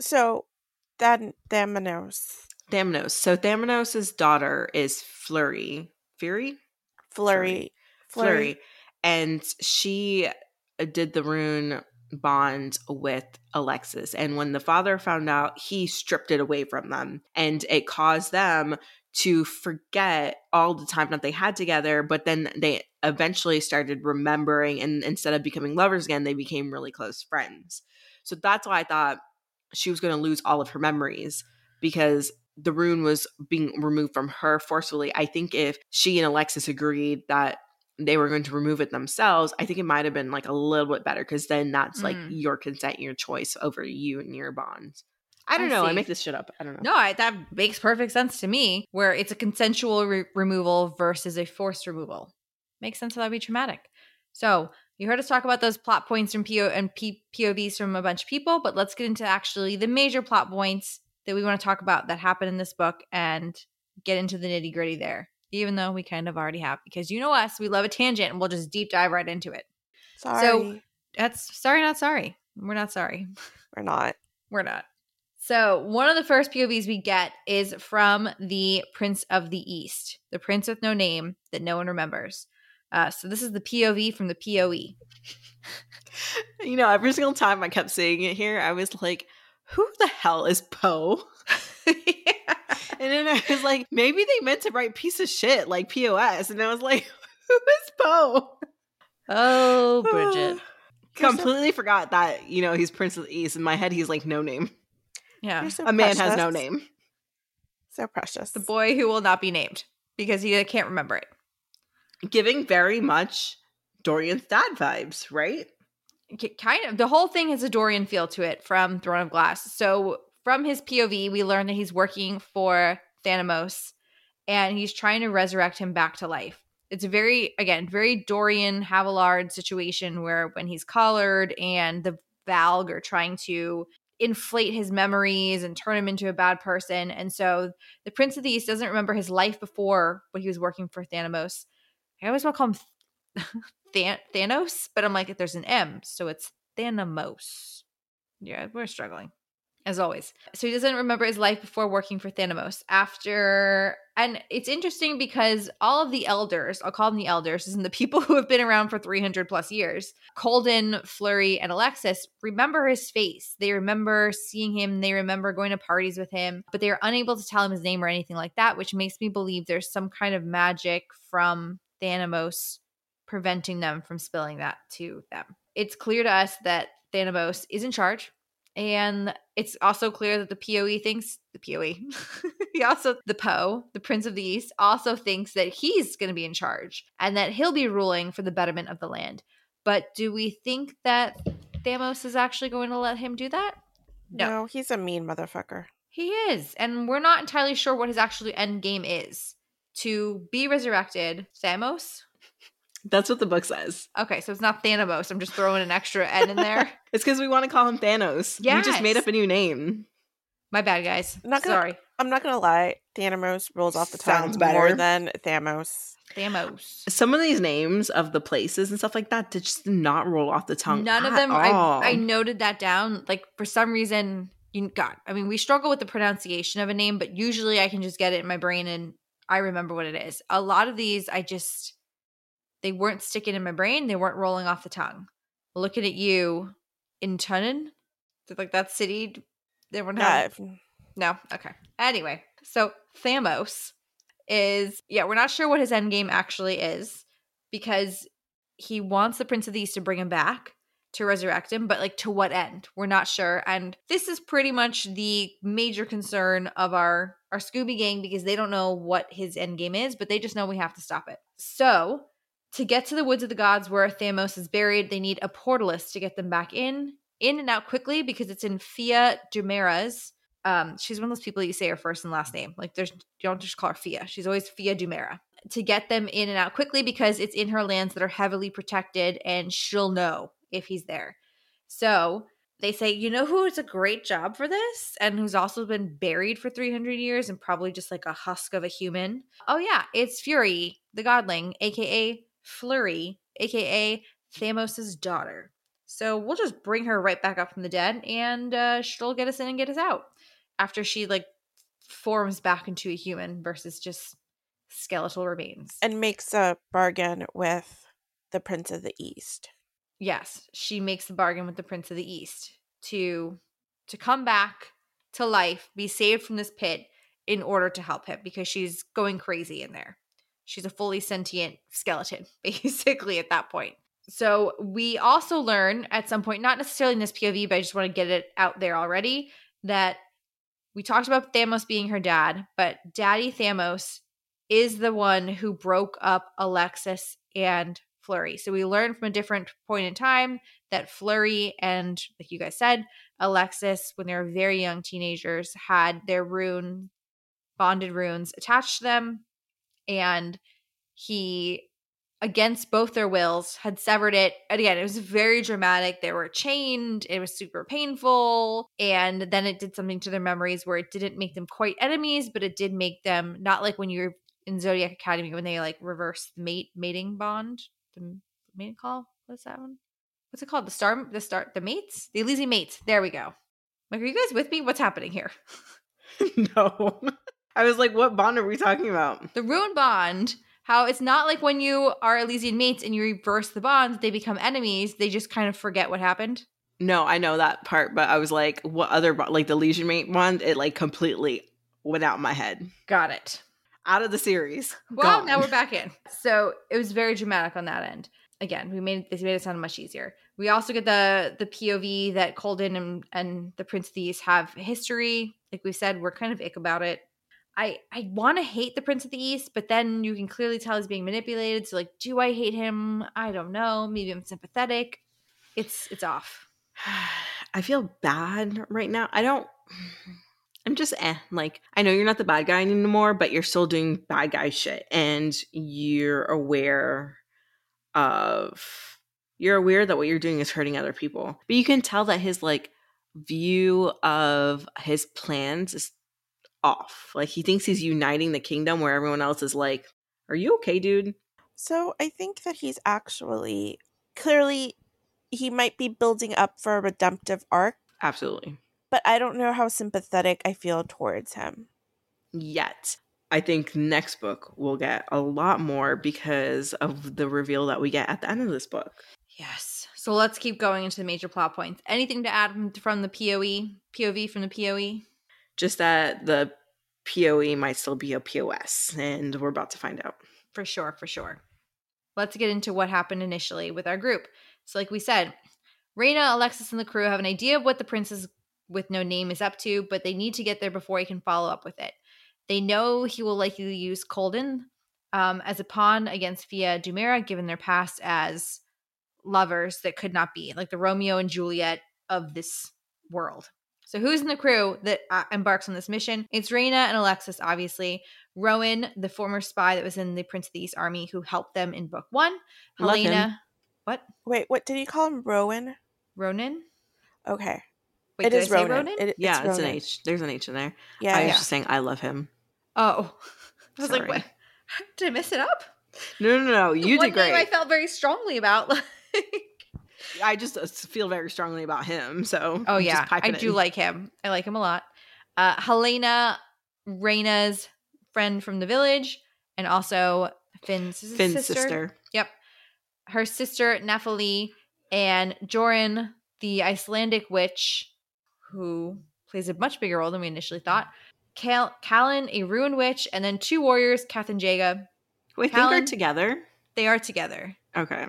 So then Thamanos. Thamanos so thamanos's daughter is flurry fury Flurry. Flurry. And she uh, did the rune bond with Alexus. And when the father found out, he stripped it away from them. And it caused them to forget all the time that they had together. But then they eventually started remembering. And instead of becoming lovers again, they became really close friends. So that's why I thought she was going to lose all of her memories because the rune was being removed from her forcefully. I think if she and Alexus agreed that they were going to remove it themselves, I think it might have been like a little bit better because then that's like Mm. your consent, your choice over you and your bonds. I don't I know. I make this shit up. I don't know. No, I, that makes perfect sense to me. Where it's a consensual re- removal versus a forced removal, makes sense. How that'd be traumatic. So you heard us talk about those plot points from PO and P- POVs from a bunch of people, but let's get into actually the major plot points that we want to talk about that happen in this book and get into the nitty gritty there. Even though we kind of already have, because you know us, we love a tangent and we'll just deep dive right into it. Sorry. That's sorry, not sorry. We're not sorry. We're not. We're not. So, one of the first POVs we get is from the Prince of the East, the prince with no name that no one remembers. Uh, so, this is the POV from the. POE. You know, every single time I kept seeing it here, I was like, who the hell is Poe? And then I was like, maybe they meant to write piece of shit like POS. And I was like, who is Poe? Oh, Bridget. Completely forgot that, you know, he's Prince of the East. In my head, he's like no name. Yeah. So A man has no name. So precious. The boy who will not be named because he uh, can't remember it. Giving very much Dorian's dad vibes, right? Kind of the whole thing has a Dorian feel to it from Throne of Glass. So from his POV, we learn that he's working for Thanos and he's trying to resurrect him back to life. It's a very again very Dorian Havilliard situation where when he's collared and the Valg are trying to inflate his memories and turn him into a bad person. And so the Prince of the East doesn't remember his life before when he was working for Thanos. I always want to call him Than- Thanos, but I'm like, there's an M, so it's Thanamos. Yeah, we're struggling as always. So he doesn't remember his life before working for Thanos. After, and it's interesting because all of the elders, I'll call them the elders, and the people who have been around for 300 plus years, Colden, Flurry, and Alexus remember his face. They remember seeing him. They remember going to parties with him, but they are unable to tell him his name or anything like that, which makes me believe there's some kind of magic from Thanos preventing them from spilling that to them. It's clear to us that Thanos is in charge. And it's also clear that the POE thinks the POE, he also, the Poe, the Prince of the East, also thinks that he's going to be in charge and that he'll be ruling for the betterment of the land. But do we think that Thamos is actually going to let him do that? No. No, he's a mean motherfucker. He is. And we're not entirely sure what his actual end game is. To be resurrected, Thamos? That's what the book says. Okay, so it's not Thanos. I'm just throwing an extra N in there. It's because we want to call him Thanos. Yeah, we just made up a new name. My bad, guys. Not gonna- Sorry. I'm not gonna lie, Thanos rolls off the Sounds tongue more better. than Thamos. Thamos. Some of these names of the places and stuff like that did just not roll off the tongue. None of them. I, all. I noted that down. Like for some reason, you God. I mean, we struggle with the pronunciation of a name, but usually I can just get it in my brain and I remember what it is. A lot of these, I just they weren't sticking in my brain. They weren't rolling off the tongue. Looking at you, in Tunnen, like that city. They were not. No. Okay. Anyway, so Thamos is yeah, we're not sure what his end game actually is because he wants the Prince of the East to bring him back to resurrect him, but like to what end? We're not sure. And this is pretty much the major concern of our our Scooby gang because they don't know what his end game is, but they just know we have to stop it. So to get to the woods of the gods where Thamos is buried, they need a portalist to get them back in, in and out quickly because it's in Fia Dumera's um, she's one of those people you say her first and last name. Like there's you don't just call her Fia. She's always Fia Dumera. To get them in and out quickly because it's in her lands that are heavily protected and she'll know if he's there. So they say, you know who's a great job for this and who's also been buried for 300 years and probably just like a husk of a human? Oh, yeah, it's Fury, the godling, aka Flurry, aka Thamos's daughter. So we'll just bring her right back up from the dead and uh, she'll get us in and get us out after she like forms back into a human versus just skeletal remains. and makes a bargain with the Prince of the East. yes, she makes the bargain with the Prince of the East to to come back to life, be saved from this pit in order to help him because she's going crazy in there. She's a fully sentient skeleton, basically, at that point. So we also learn at some point, not necessarily in this POV, but I just want to get it out there already, that we talked about Thamos being her dad, but Daddy Thamos is the one who broke up Alexus and Flurry. So we learn from a different point in time that Flurry and, like you guys said, Alexus, when they were very young teenagers, had their rune, bonded runes attached to them. And he, against both their wills, had severed it. And again, it was very dramatic. They were chained, it was super painful. And then it did something to their memories where it didn't make them quite enemies, but it did make them not like when you're in Zodiac Academy when they like reverse the mate mating bond. The mating call? What's that one? What's it called? The star the star the mates? The Elysian mates. There we go. Like, are you guys with me? What's happening here? no. I was like, what bond are we talking about? the rune bond how it's not like when you are elysian mates and you reverse the bonds they become enemies they just kind of forget what happened No, I know that part, but I was like, what other bond? Like the Legion Mate one, it like completely went out my head. got it Out of the series. well Gone. now we're back in so it was very dramatic on that end again we made this made it sound much easier we also get the the pov that colden and and the prince of the east have history like we said we're kind of ick about it I, I want to hate the Prince of the East, but then you can clearly tell he's being manipulated. So, like, do I hate him? I don't know. Maybe I'm sympathetic. It's it's off. I feel bad right now. I don't. I'm just eh. Like, I know you're not the bad guy anymore, but you're still doing bad guy shit. And you're aware of. You're aware that what you're doing is hurting other people. But you can tell that his, like, view of his plans is off. Like, he thinks he's uniting the kingdom where everyone else is like, Are you okay, dude? So I think that he's actually clearly he might be building up for a redemptive arc, Absolutely. but I don't know how sympathetic I feel towards him. yet. I think next book we'll get a lot more because of the reveal that we get at the end of this book. Yes. So let's keep going into the major plot points. Anything to add from- from the POE? POV from the? POE? Just that the POE might still be a POS, and we're about to find out. For sure, for sure. Let's get into what happened initially with our group. So, like we said, Raina, Alexus, and the crew have an idea of what the princess with no name is up to, but they need to get there before he can follow up with it. They know he will likely use Colden um, as a pawn against Fia Dumera, given their past as lovers that could not be, like the Romeo and Juliet of this world. So, who's in the crew that uh, embarks on this mission? It's Raina and Alexus, obviously. Rowan, the former spy that was in the Prince of the East Army, who helped them in book one. Love him. Helena. What? Wait, what did you call him? Rowan? Ronan? Okay. Wait, it did is I say Ronan. Ronan? It- Yeah, it's, an Ronan. H. There's an H in there. Yeah, I was yeah. just saying I love him. Oh. I was like, what? Did I mess it up? No, no, no. You One did great. name I felt very strongly about. I just uh, feel very strongly about him. So Oh I'm yeah, I do in. like him. I like him a lot. Uh, Helena, Raina's friend from the village, and also Finn's, Finn's sister. Yep, her sister Nephele and Joran, the Icelandic witch, who plays a much bigger role than we initially thought. Cal- Callan, a ruined witch, and then two warriors, Kath and Jaga. We think Callan- they're together. They are together. Okay.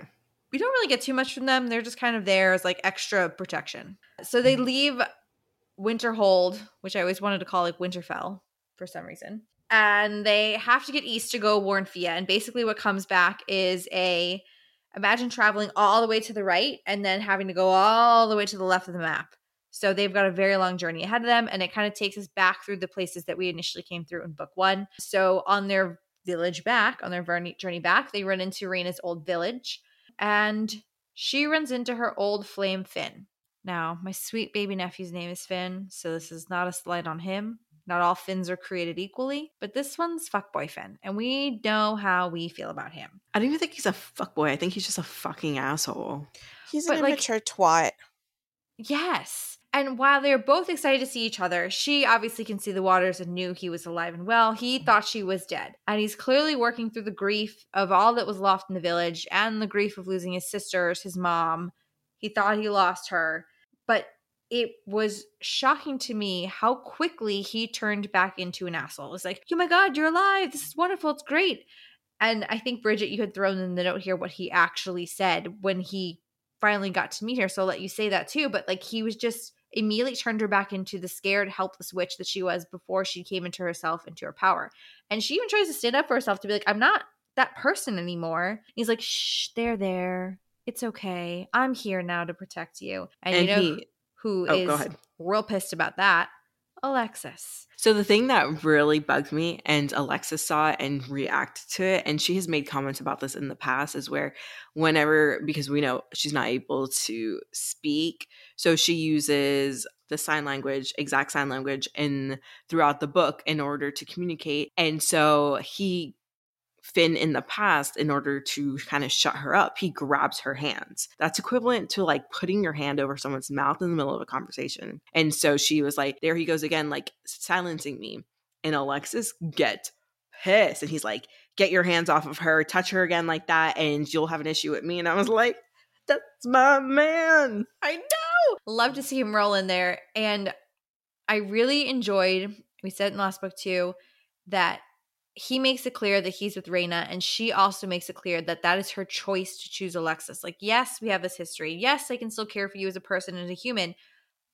We don't really get too much from them. They're just kind of there as like extra protection. So they mm-hmm. leave Winterhold, which I always wanted to call like Winterfell for some reason. And they have to get east to go warn Fia. And basically what comes back is a imagine traveling all the way to the right and then having to go all the way to the left of the map. So they've got a very long journey ahead of them, and it kind of takes us back through the places that we initially came through in book one. So on their village back, on their journey back, they run into Raina's old village, and she runs into her old flame Finn. Now, my sweet baby nephew's name is Finn, so this is not a slight on him. Not all Finns are created equally, but this one's fuckboy Finn, and we know how we feel about him. I don't even think he's a fuckboy. I think he's just a fucking asshole. He's But, an like- immature twat. Yes. And while they're both excited to see each other, she obviously can see the waters and knew he was alive and well. He thought she was dead. And he's clearly working through the grief of all that was lost in the village and the grief of losing his sisters, his mom. He thought he lost her. But it was shocking to me how quickly he turned back into an asshole. It was like, oh my God, you're alive. This is wonderful. It's great. And I think, Bridget, you had thrown in the note here what he actually said when he finally got to meet her. So I'll let you say that too. But like he was just immediately turned her back into the scared, helpless witch that she was before she came into herself, into her power. And she even tries to stand up for herself to be like, I'm not that person anymore. He's like, shh, they're there. It's okay. I'm here now to protect you. And, And you know he- who Oh, is real pissed about that? Alexus. So the thing that really bugged me, and Alexus saw and reacted to it, and she has made comments about this in the past, is where whenever because we know she's not able to speak, so she uses the sign language, exact sign language, in throughout the book in order to communicate. And so he Finn in the past, in order to kind of shut her up, he grabs her hands. That's equivalent to like putting your hand over someone's mouth in the middle of a conversation. And so she was like, there he goes again, like silencing me. And Alexus get pissed. And he's like, get your hands off of her, touch her again like that, and you'll have an issue with me. And I was like, that's my man. I know. Love to see him roll in there. And I really enjoyed, we said in the last book too, that he makes it clear that he's with Raina, and she also makes it clear that that is her choice to choose Alexus. Like, yes, we have this history. Yes, I can still care for you as a person and a human,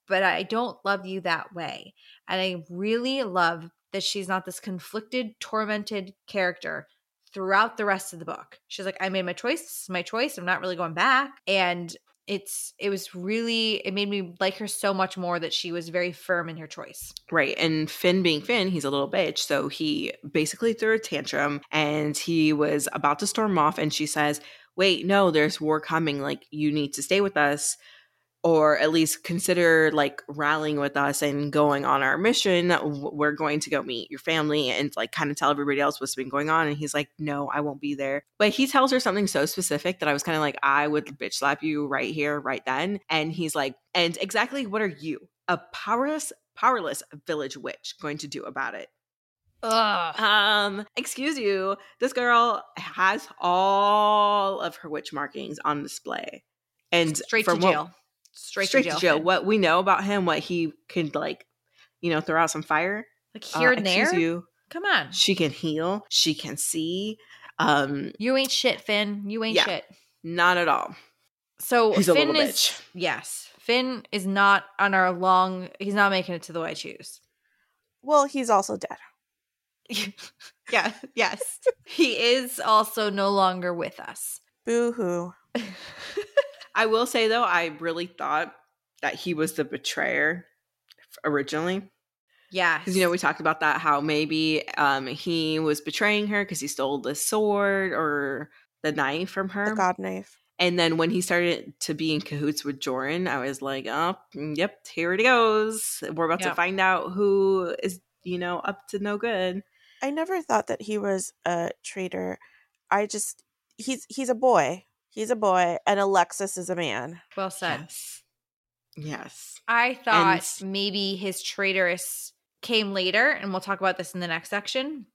but I don't love you that way. And I really love that she's not this conflicted, tormented character throughout the rest of the book. She's like, I made my choice. This is my choice. I'm not really going back. And it's it was really it made me like her so much more that she was very firm in her choice. Right. And Finn being Finn, he's a little bitch. So he basically threw a tantrum and he was about to storm off. And she says, Wait, no, there's war coming. Like, you need to stay with us or at least consider like rallying with us and going on our mission. We're going to go meet your family and like kind of tell everybody else what's been going on. And he's like, No, I won't be there. But he tells her something so specific that I was kind of like, I would bitch slap you right here, right then. And he's like, And exactly what are you? A powerless powerless village witch going to do about it? Ugh. Um, excuse you, this girl has all of her witch markings on display. And Straight to from what- jail. Straight, straight, to jail. Finn. What we know about him, what he could like, you know, throw out some fire. Like Uh, here and there. you, Come on. she can heal, she can see. Um, You ain't shit, Finn. You ain't Yeah. shit. not at all. So He's a Finn little is bitch. yes. Finn is not on our long. He's not making it to the why choose. Well, he's also dead. yeah. Yes. he is also no longer with us. Boo hoo. I will say though, I really thought that he was the betrayer originally. Yeah. Because you know we talked about that how maybe um he was betraying her because he stole the sword or the knife from her. The god knife. And then when he started to be in cahoots with Joran, I was like, oh, mm, yep, here it goes. We're about Yep. to find out who is, you know, up to no good. I never thought that he was a traitor. I just he's he's a boy. He's a boy, and Alexus is a man. well said. Yes. Yes. I thought s- maybe his traitorous came later, and we'll talk about this in the next section.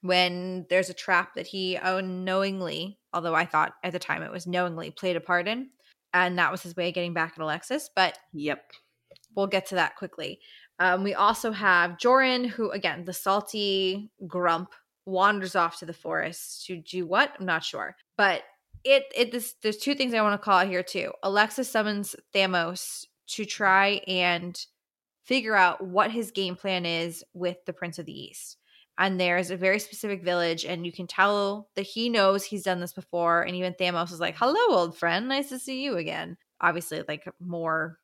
When there's a trap that he unknowingly, although I thought at the time it was knowingly, played a part in, and that was his way of getting back at Alexus. But Yep. we'll get to that quickly. Um, we also have Joran, who again, the salty grump, wanders off to the forest to do what? I'm not sure, but it it this there's two things I want to call out here too. Alexus summons Thamos to try and figure out what his game plan is with the Prince of the East. And there's a very specific village, and you can tell that he knows he's done this before. And even Thamos is like, "Hello, old friend, nice to see you again." Obviously, like more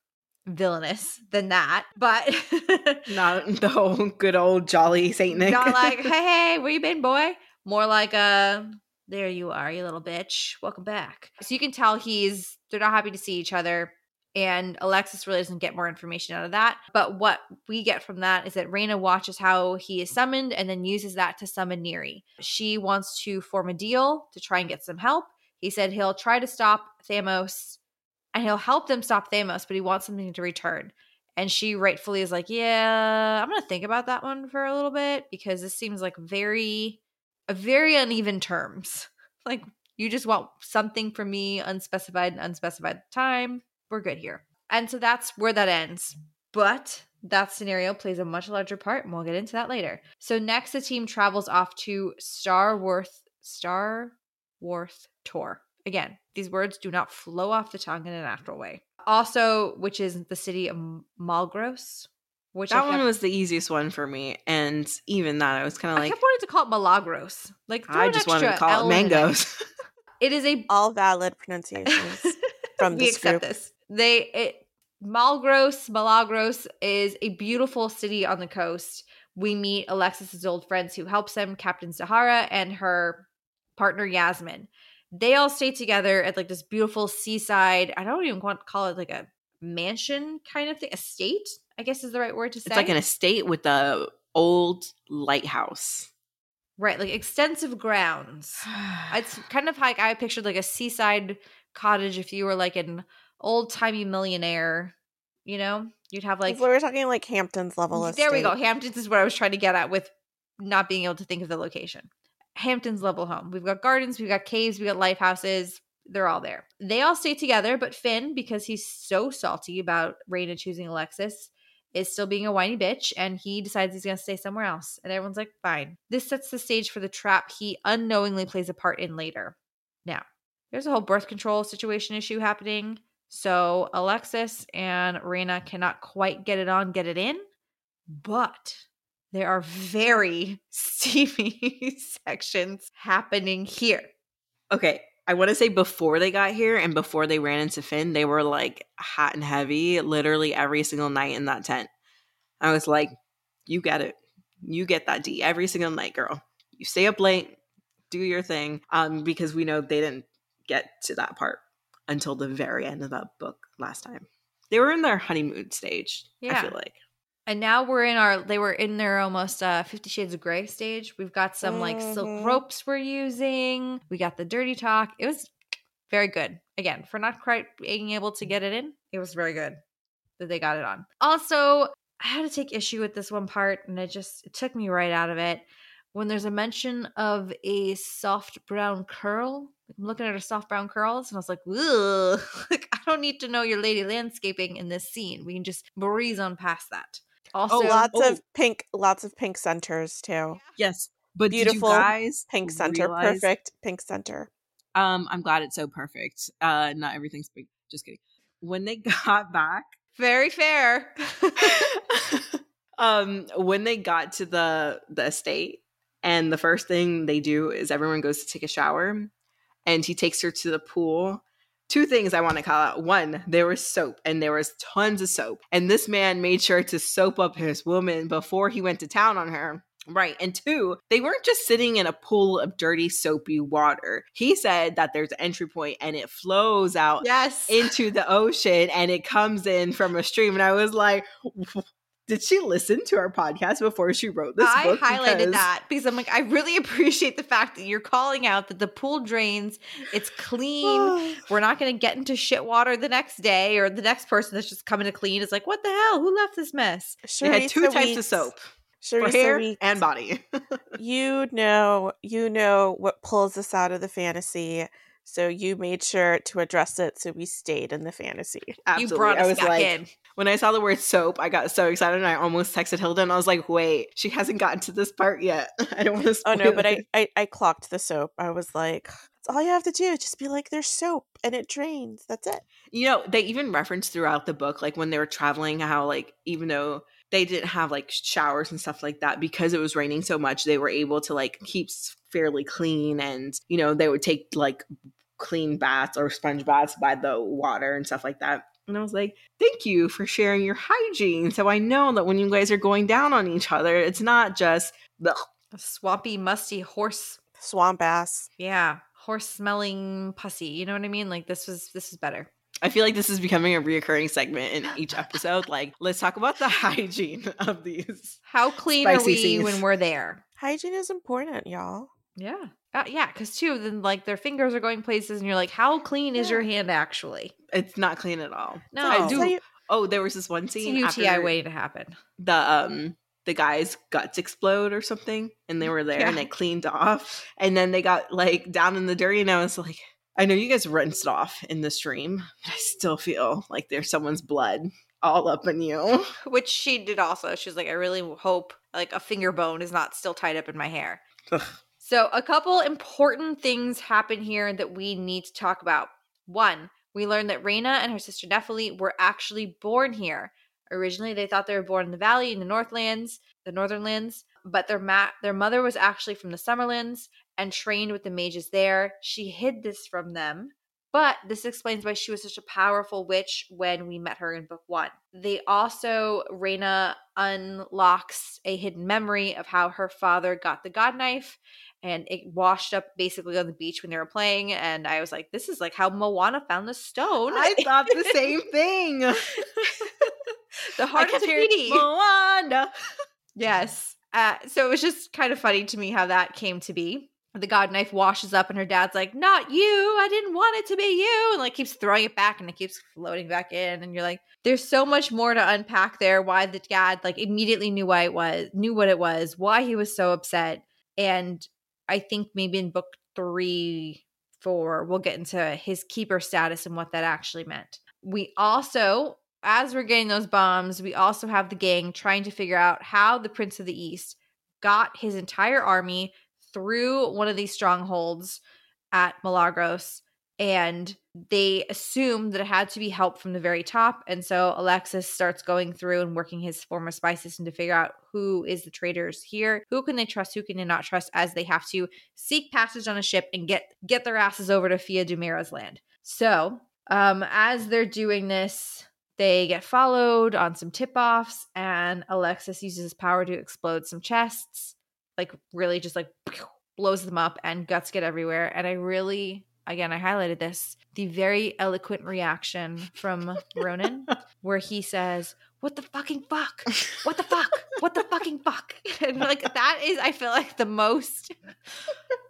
villainous than that, but Not the whole good old jolly Saint Nick. not like, "Hey, hey, where you been, boy?" More like, "Uh, there you are, you little bitch. Welcome back." So you can tell he's they're not happy to see each other. And Alexus really doesn't get more information out of that. But what we get from that is that Raina watches how he is summoned and then uses that to summon Neri. She wants to form a deal to try and get some help. He said he'll try to stop Thamos and he'll help them stop Thamos, but he wants something to return. And she rightfully is like, Yeah, I'm gonna think about that one for a little bit because this seems like very very uneven terms. Like you just want something from me, unspecified and unspecified time. We're good here. And so that's where that ends. But that scenario plays a much larger part, and we'll get into that later. So next, the team travels off to Starworth, Starworth Tor. Again, these words do not flow off the tongue in a natural way. Also, which is the city of Malgros, which I that one was the easiest one for me. And even that, I was kind of I like, kept wanting to call it Malagros. Like I an just wanted to call L it in it. mangoes. It is a All valid pronunciations from we this accept group. this. They it Malgros, Malagros is a beautiful city on the coast. We meet Alexus's old friends who helps him, Captain Sahara and her partner Yasmin. They all stay together at like this beautiful seaside. I don't even want to call it like a mansion kind of thing, estate. I guess is the right word to say. it's like an estate with a old lighthouse. right, like extensive grounds. It's kind of like I pictured like a seaside cottage if you were like an old timey millionaire, you know? You'd have like we were talking like Hamptons level. There we go. Hamptons is what I was trying to get at with not being able to think of the location. Hamptons level home. We've got gardens, we've got caves, we've got lighthouses. They're all there. They all stay together, but Finn, because he's so salty about Raina choosing Alexus, is still being a whiny bitch and he decides he's going to stay somewhere else. And everyone's like, fine. This sets the stage for the trap he unknowingly plays a part in later. Now, there's a whole birth control situation issue happening. So Alexus and Raina cannot quite get it on, get it in, but there are very steamy sections happening here. Okay, I want to say before they got here and before they ran into Finn, they were like hot and heavy literally every single night in that tent. I was like, you get it. You get that D every single night, girl. You stay up late, do your thing. Um, because we know they didn't get to that part until the very end of that book last time. They were in their honeymoon stage, yeah. I feel like. And now we're in our they were in their almost uh 50 shades of gray stage. We've got some like silk Mhm. ropes we're using. We got the dirty talk. It was very good. Again, for not quite being able to get it in, it was very good that they got it on. Also, I had to take issue with this one part and it just it took me right out of it. When there's a mention of a soft brown curl, I'm looking at her soft brown curls and I was like, Ugh. like I don't need to know your lady landscaping in this scene. We can just breeze on past that. Also, Oh, lots oh. of pink, lots of pink centers too. Yes. But Beautiful guys Pink center, realize- perfect pink center. Um, I'm glad it's so perfect. Uh, not everything's big. Just kidding. When they got back, very fair. um, when they got to the the estate, and the first thing they do is everyone goes to take a shower, and he takes her to the pool, two things I want to call out. One, there was soap and there was tons of soap. And this man made sure to soap up his woman before he went to town on her. Right. And two, they weren't just sitting in a pool of dirty, soapy water. He said that there's an entry point and it flows out Yes. into the ocean and it comes in from a stream. And I was like, did she listen to our podcast before she wrote this I book? highlighted Because- that because I'm like, I really appreciate the fact that you're calling out that the pool drains, it's clean. We're not going to get into shit water the next day, or the next person that's just coming to clean is like, what the hell? Who left this mess? They had two Charissa types of Weaks- soap for hair Weaks, and body. you know, you know what pulls us out of the fantasy. So you made sure to address it, so we stayed in the fantasy. Absolutely. You brought us I was back like, in. when I saw the word soap, I got so excited and I almost texted Hilda and I was like, wait, she hasn't gotten to this part yet. I don't want to Oh no, but I, I I clocked the soap. I was like, that's all you have to do. Just be like, there's soap and it drains. That's it. You know, they even referenced throughout the book, like when they were traveling, how like even though they didn't have like showers and stuff like that because it was raining so much, they were able to like keep fairly clean, and you know they would take like clean baths or sponge baths by the water and stuff like that. And I was like, thank you for sharing your hygiene, so I know that when you guys are going down on each other, it's not just the swampy, musty horse. Swamp ass. Yeah. Horse smelling pussy. You know what I mean? Like this was this is better. I feel like this is becoming a reoccurring segment in each episode. Like, let's talk about the hygiene of these. How clean are we scenes. when we're there? Hygiene is important, y'all. Yeah. Uh, yeah, because too, then like their fingers are going places, and you're like, "How clean is your hand actually?" It's not clean at all. No, I do. you- Oh, there was this one it's scene a UTI after waiting to happen. the um the guy's guts explode or something, and they were there and it cleaned off, and then they got like down in the dirty, and I was like, I know you guys rinsed off in the stream, but I still feel like there's someone's blood all up in you. Which she did also. She's like, "I really hope like a finger bone is not still tied up in my hair." Ugh. So, a couple important things happen here that we need to talk about. One, we learned that Raina and her sister Nephele were actually born here. Originally, they thought they were born in the valley in the Northlands, the Northern Lands, but their ma- their mother was actually from the Summerlands and trained with the mages there. She hid this from them, but this explains why she was such a powerful witch when we met her in book one. They also, Raina unlocks a hidden memory of how her father got the god knife and it washed up basically on the beach when they were playing. And I was like, this is like how Moana found the stone. I thought the same thing. the heart of Te Fiti. Moana. Yes. Uh, so it was just kind of funny to me how that came to be. The god knife washes up, and her dad's like, "Not you! I didn't want it to be you!" And like keeps throwing it back, and it keeps floating back in. And you're like, "There's so much more to unpack there. Why the dad like immediately knew why it was, knew what it was, why he was so upset." And I think maybe in book three, four, we'll get into his keeper status and what that actually meant. We also as we're getting those bombs, we also have the gang trying to figure out how the Prince of the East got his entire army through one of these strongholds at Milagros And they assumed that it had to be help from the very top. And so Alexus starts going through and working his former spy system to figure out who is the traitors here, who can they trust, who can they not trust, as they have to seek passage on a ship and get get their asses over to Fia Dumera's land. So um, as they're doing this, they get followed on some tip offs, and Alexus uses his power to explode some chests, like really just like blows them up, and guts get everywhere. And I really, again, I highlighted this the very eloquent reaction from Ronan, where he says, What the fucking fuck? What the fuck? What the fucking fuck? And like that is, I feel like the most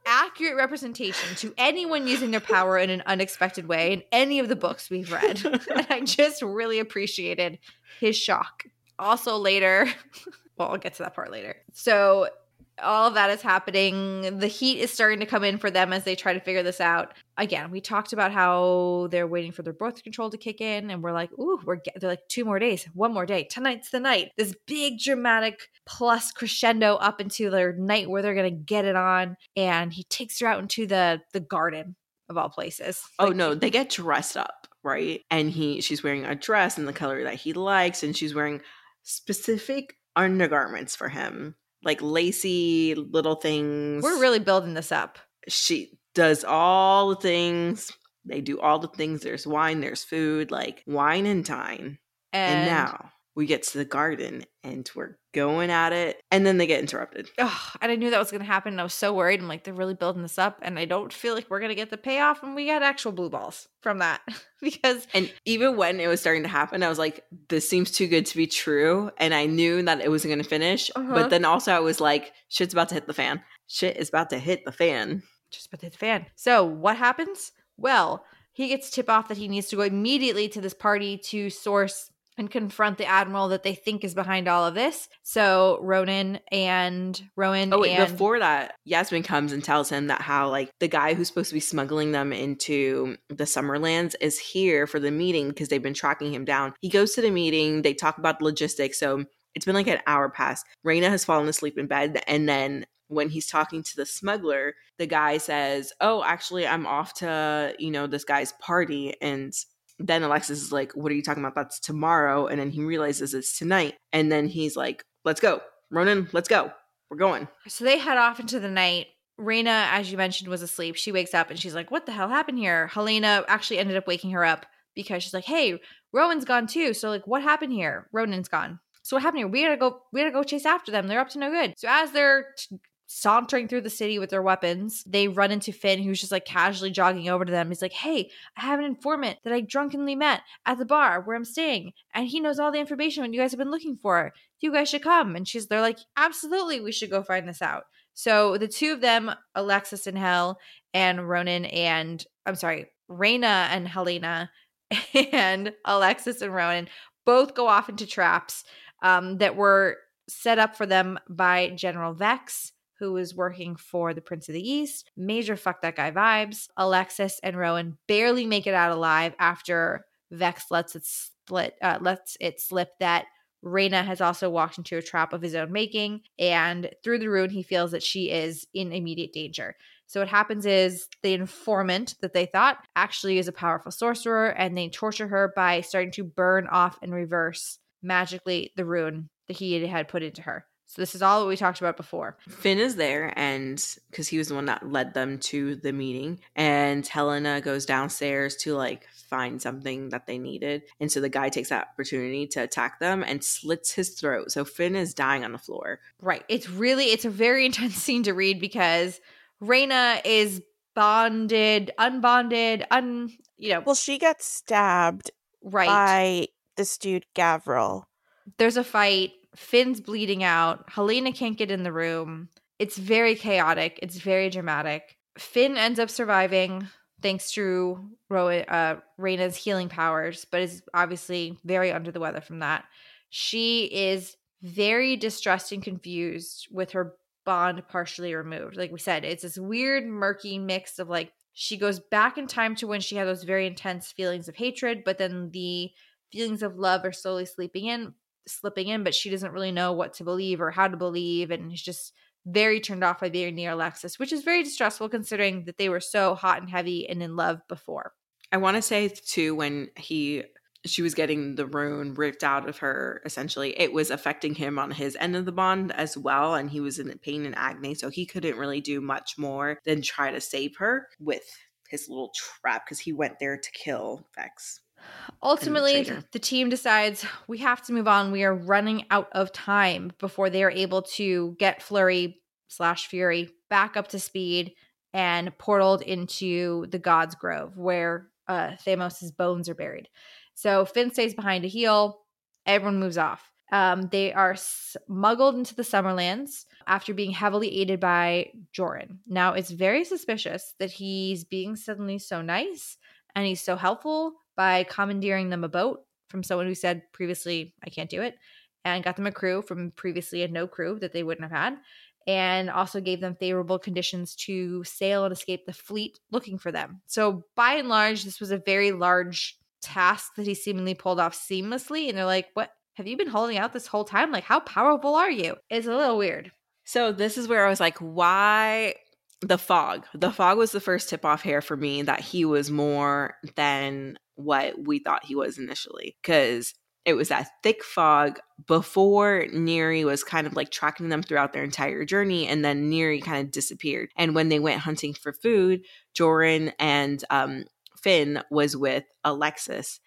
accurate representation to anyone using their power in an unexpected way in any of the books we've read. and I just really appreciated his shock. Also, later, well, I'll get to that part later. So, all of that is happening. The heat is starting to come in for them as they try to figure this out. Again, we talked about how they're waiting for their birth control to kick in, and we're like, "Ooh, we're get-. they're like two more days, one more day. Tonight's the night." This big dramatic plus crescendo up into their night where they're gonna get it on, and he takes her out into the the garden of all places. Oh Like, no, they get dressed up, right? And he she's wearing a dress in the color that he likes, and she's wearing specific undergarments for him. Like lacy little things. we're really building this up. she does all the things They do all the things. There's wine, there's food, like wine and dine. And, And, now we get to the garden and we're going at it. And then they get interrupted. Ugh, and I knew that was going to happen. And I was so worried. I'm like, they're really building this up. And I don't feel like we're going to get the payoff. And we got actual blue balls from that because And even when it was starting to happen, I was like, this seems too good to be true. And I knew that it wasn't going to finish. Uh-huh. But then also, I was like, shit's about to hit the fan. Shit is about to hit the fan. just about to hit the fan. So what happens? Well, he gets tip off that he needs to go immediately to this party to source and confront the admiral that they think is behind all of this. So Ronan and Rowan Oh, wait, and before that, Yasmin comes and tells him that how, like, the guy who's supposed to be smuggling them into the Summerlands is here for the meeting because they've been tracking him down. He goes to the meeting, they talk about the logistics. So it's been like an hour past. Raina has fallen asleep in bed. And then when he's talking to the smuggler, the guy says, Oh, actually, I'm off to, you know, this guy's party. And then Alexus is like, What are you talking about? That's tomorrow. And then he realizes it's tonight. And then he's like, Let's go. Ronan, let's go. We're going. So they head off into the night. Raina, as you mentioned, was asleep. She wakes up and she's like, What the hell happened here? Helena actually ended up waking her up because she's like, Hey, Rowan's gone too. So, like, what happened here? Ronan's gone. So what happened here? We gotta go we gotta go chase after them. They're up to no good. So as they're t- sauntering through the city with their weapons, they run into Finn, who's just like casually jogging over to them. He's like, Hey, I have an informant that I drunkenly met at the bar where I'm staying, and he knows all the information what you guys have been looking for. You guys should come. And she's they're like, Absolutely, we should go find this out. So the two of them, Alexus and Hell, and Ronan and I'm sorry, Raina and Helena, and Alexus and Ronan both go off into traps um, that were set up for them by General Vex, who was working for the Prince of the East. Major fuck that guy vibes. Alexus and Rowan barely make it out alive after Vex lets it split, uh, lets it slip that Raina has also walked into a trap of his own making, and through the rune, he feels that she is in immediate danger. So what happens is the informant that they thought actually is a powerful sorcerer, and they torture her by starting to burn off and reverse magically the rune that he had put into her. So this is all what we talked about before. Finn is there, and because he was the one that led them to the meeting, and Helena goes downstairs to like find something that they needed, and so the guy takes that opportunity to attack them and slits his throat. So Finn is dying on the floor. Right. It's really it's a very intense scene to read because Raina is bonded, unbonded, un you know, Well, she gets stabbed right. by this dude Gavril. There's a fight. Finn's bleeding out. Helena can't get in the room. It's very chaotic. It's very dramatic. Finn ends up surviving thanks to Ro- uh, healing powers, but is obviously very under the weather from that. She is very distressed and confused with her bond partially removed. Like we said, it's this weird, murky mix of like she goes back in time to when she had those very intense feelings of hatred, but then the feelings of love are slowly sleeping in, slipping in, but she doesn't really know what to believe or how to believe, and is just very turned off by being near Alexus, which is very distressful considering that they were so hot and heavy and in love before. I want to say too when he she was getting the rune ripped out of her essentially it was affecting him on his end of the bond as well and he was in pain and agony so he couldn't really do much more than try to save her with his little trap because he went there to kill Vex. Ultimately, the team decides we have to move on. We are running out of time before they are able to get Flurry slash Fury back up to speed and portaled into the God's Grove where uh, Thamos' bones are buried. So Finn stays behind to heal. Everyone moves off. Um, they are smuggled into the Summerlands after being heavily aided by Joran. Now, it's very suspicious that he's being suddenly so nice and he's so helpful by commandeering them a boat from someone who said previously, I can't do it, and got them a crew from previously had no crew that they wouldn't have had, and also gave them favorable conditions to sail and escape the fleet looking for them. So, by and large, this was a very large task that he seemingly pulled off seamlessly. And they're like, What? Have you been holding out this whole time? Like, how powerful are you? It's a little weird. So this is where I was like, why the fog? The fog was the first tip off here for me that he was more than what we thought he was initially. Because it was that thick fog before Neri was kind of like tracking them throughout their entire journey, and then Neri kind of disappeared. And when they went hunting for food, Joran and um, Finn was with Alexus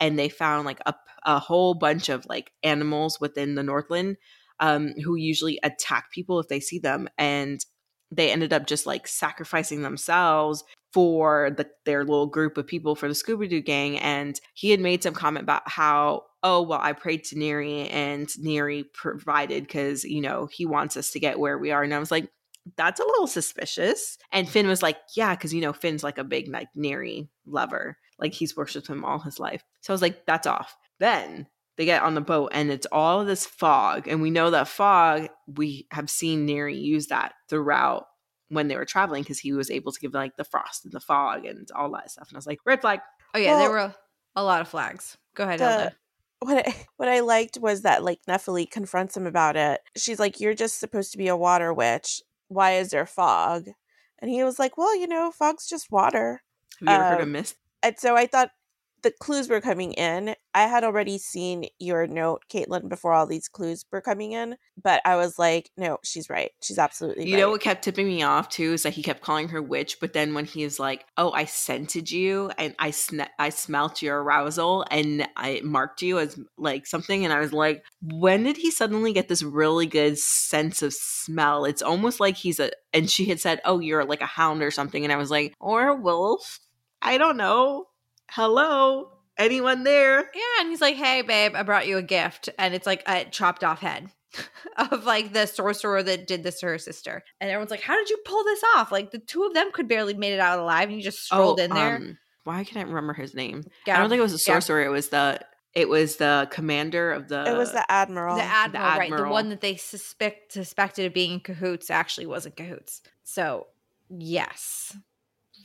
and they found like a, a whole bunch of like animals within the Northland um, who usually attack people if they see them. And they ended up just like sacrificing themselves for the, their little group of people for the Scooby Doo gang. And he had made some comment about how, oh, well, I prayed to Neri and Neri provided because, you know, he wants us to get where we are. And I was like, that's a little suspicious. And Finn was like, yeah, because, you know, Finn's like a big like Neri lover. Like he's worshipped him all his life. So I was like, that's off. Then they get on the boat and it's all this fog. And we know that fog, we have seen Neri use that throughout when they were traveling because he was able to give like the frost and the fog and all that stuff. And I was like, red flag. Oh yeah, well, there were a lot of flags. Go ahead, the, What I, what I liked was that like Nephele confronts him about it. She's like, "You're just supposed to be a water witch. Why is there fog?" And he was like, "Well, you know, fog's just water." Have you ever um, heard of um, mist? And so I thought the clues were coming in. I had already seen your note, Caitlin, before all these clues were coming in, but I was like, no, she's right. She's absolutely you right. know what kept tipping me off too is that he kept calling her witch, but then when he's like, oh, I scented you and I sn- I smelt your arousal and I marked you as like something, and I was like, when did he suddenly get this really good sense of smell? It's almost like he's a, and she had said, oh, you're like a hound or something, and I was like, or a wolf. I don't know hello, anyone there? Yeah, and he's like, hey, babe, I brought you a gift. And it's like a chopped off head of like the sorcerer that did this to her sister. And everyone's like, how did you pull this off? Like the two of them could barely made it out alive and you just strolled oh, in there. Um, why can't I remember his name? Gab- I don't think it was a sorcerer. Gab- it was the it was the commander of the. It was the admiral. The admiral, the admiral. right? The one that they suspect suspected of being in cahoots actually wasn't cahoots. So yes,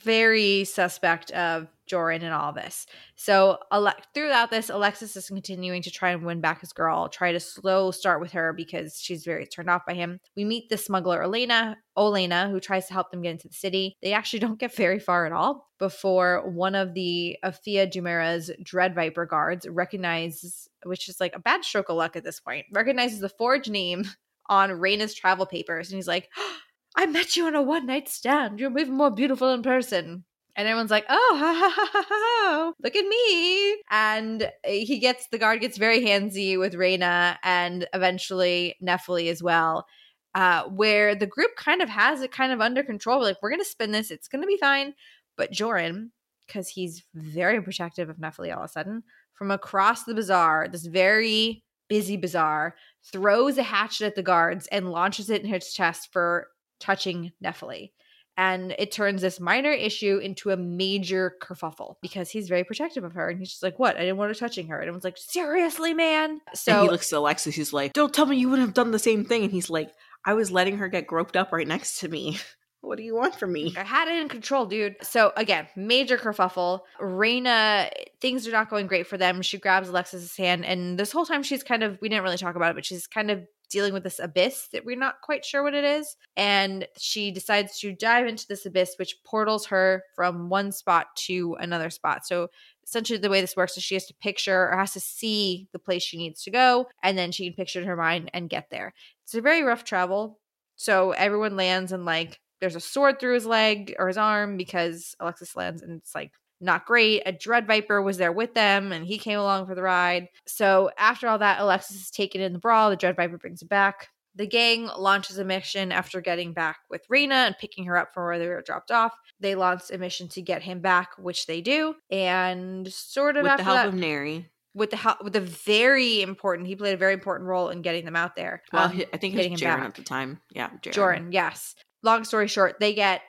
very suspect of Joran and all this. So Ale- throughout this, Alexus is continuing to try and win back his girl, try to slow start with her because she's very turned off by him. We meet the smuggler Elena, Olena, who tries to help them get into the city. They actually don't get very far at all before one of the Afia Drumera's Dread Viper guards recognizes, which is like a bad stroke of luck at this point, recognizes the forged name on Raina's travel papers. And he's like, I met you on a one night stand. You're even more beautiful in person. And everyone's like, oh, ha, ha, ha, ha, look at me. And eh, he gets, the guard gets very handsy with Raina and eventually Nephele as well, uh, where the group kind of has it kind of under control. We're like, we're going to spin this. It's going to be fine. But Joran, because he's very protective of Nephele all of a sudden, from across the bazaar, this very busy bazaar, throws a hatchet at the guards and launches it in his chest for touching Nephele. And it turns this minor issue into a major kerfuffle because he's very protective of her. And he's just like, What? I didn't want her touching her. And everyone's like, Seriously, man? So and he looks at Alexus. He's like, Don't tell me you wouldn't have done the same thing. And he's like, I was letting her get groped up right next to me. What do you want from me? I had it in control, dude. So again, major kerfuffle. Raina, things are not going great for them. She grabs Alexus's hand, and this whole time she's kind of we didn't really talk about it, but she's kind of dealing with this abyss that we're not quite sure what it is. And she decides to dive into this abyss, which portals her from one spot to another spot. So essentially, the way this works is she has to picture or has to see the place she needs to go, and then she can picture in her mind and get there. It's a very rough travel. So everyone lands and like there's a sword through his leg or his arm because Alexus lands and it's like not great. A Dread Viper was there with them and he came along for the ride. So after all that, Alexus is taken in the brawl. The Dread Viper brings him back. The gang launches a mission after getting back with Raina and picking her up from where they were dropped off. They launch a mission to get him back, which they do. And sort of with after the help that, of Neri. With the help, with a very important, he played a very important role in getting them out there. Well, um, I think it was Joran at the time. Yeah, Joran. yes. Long story short, they get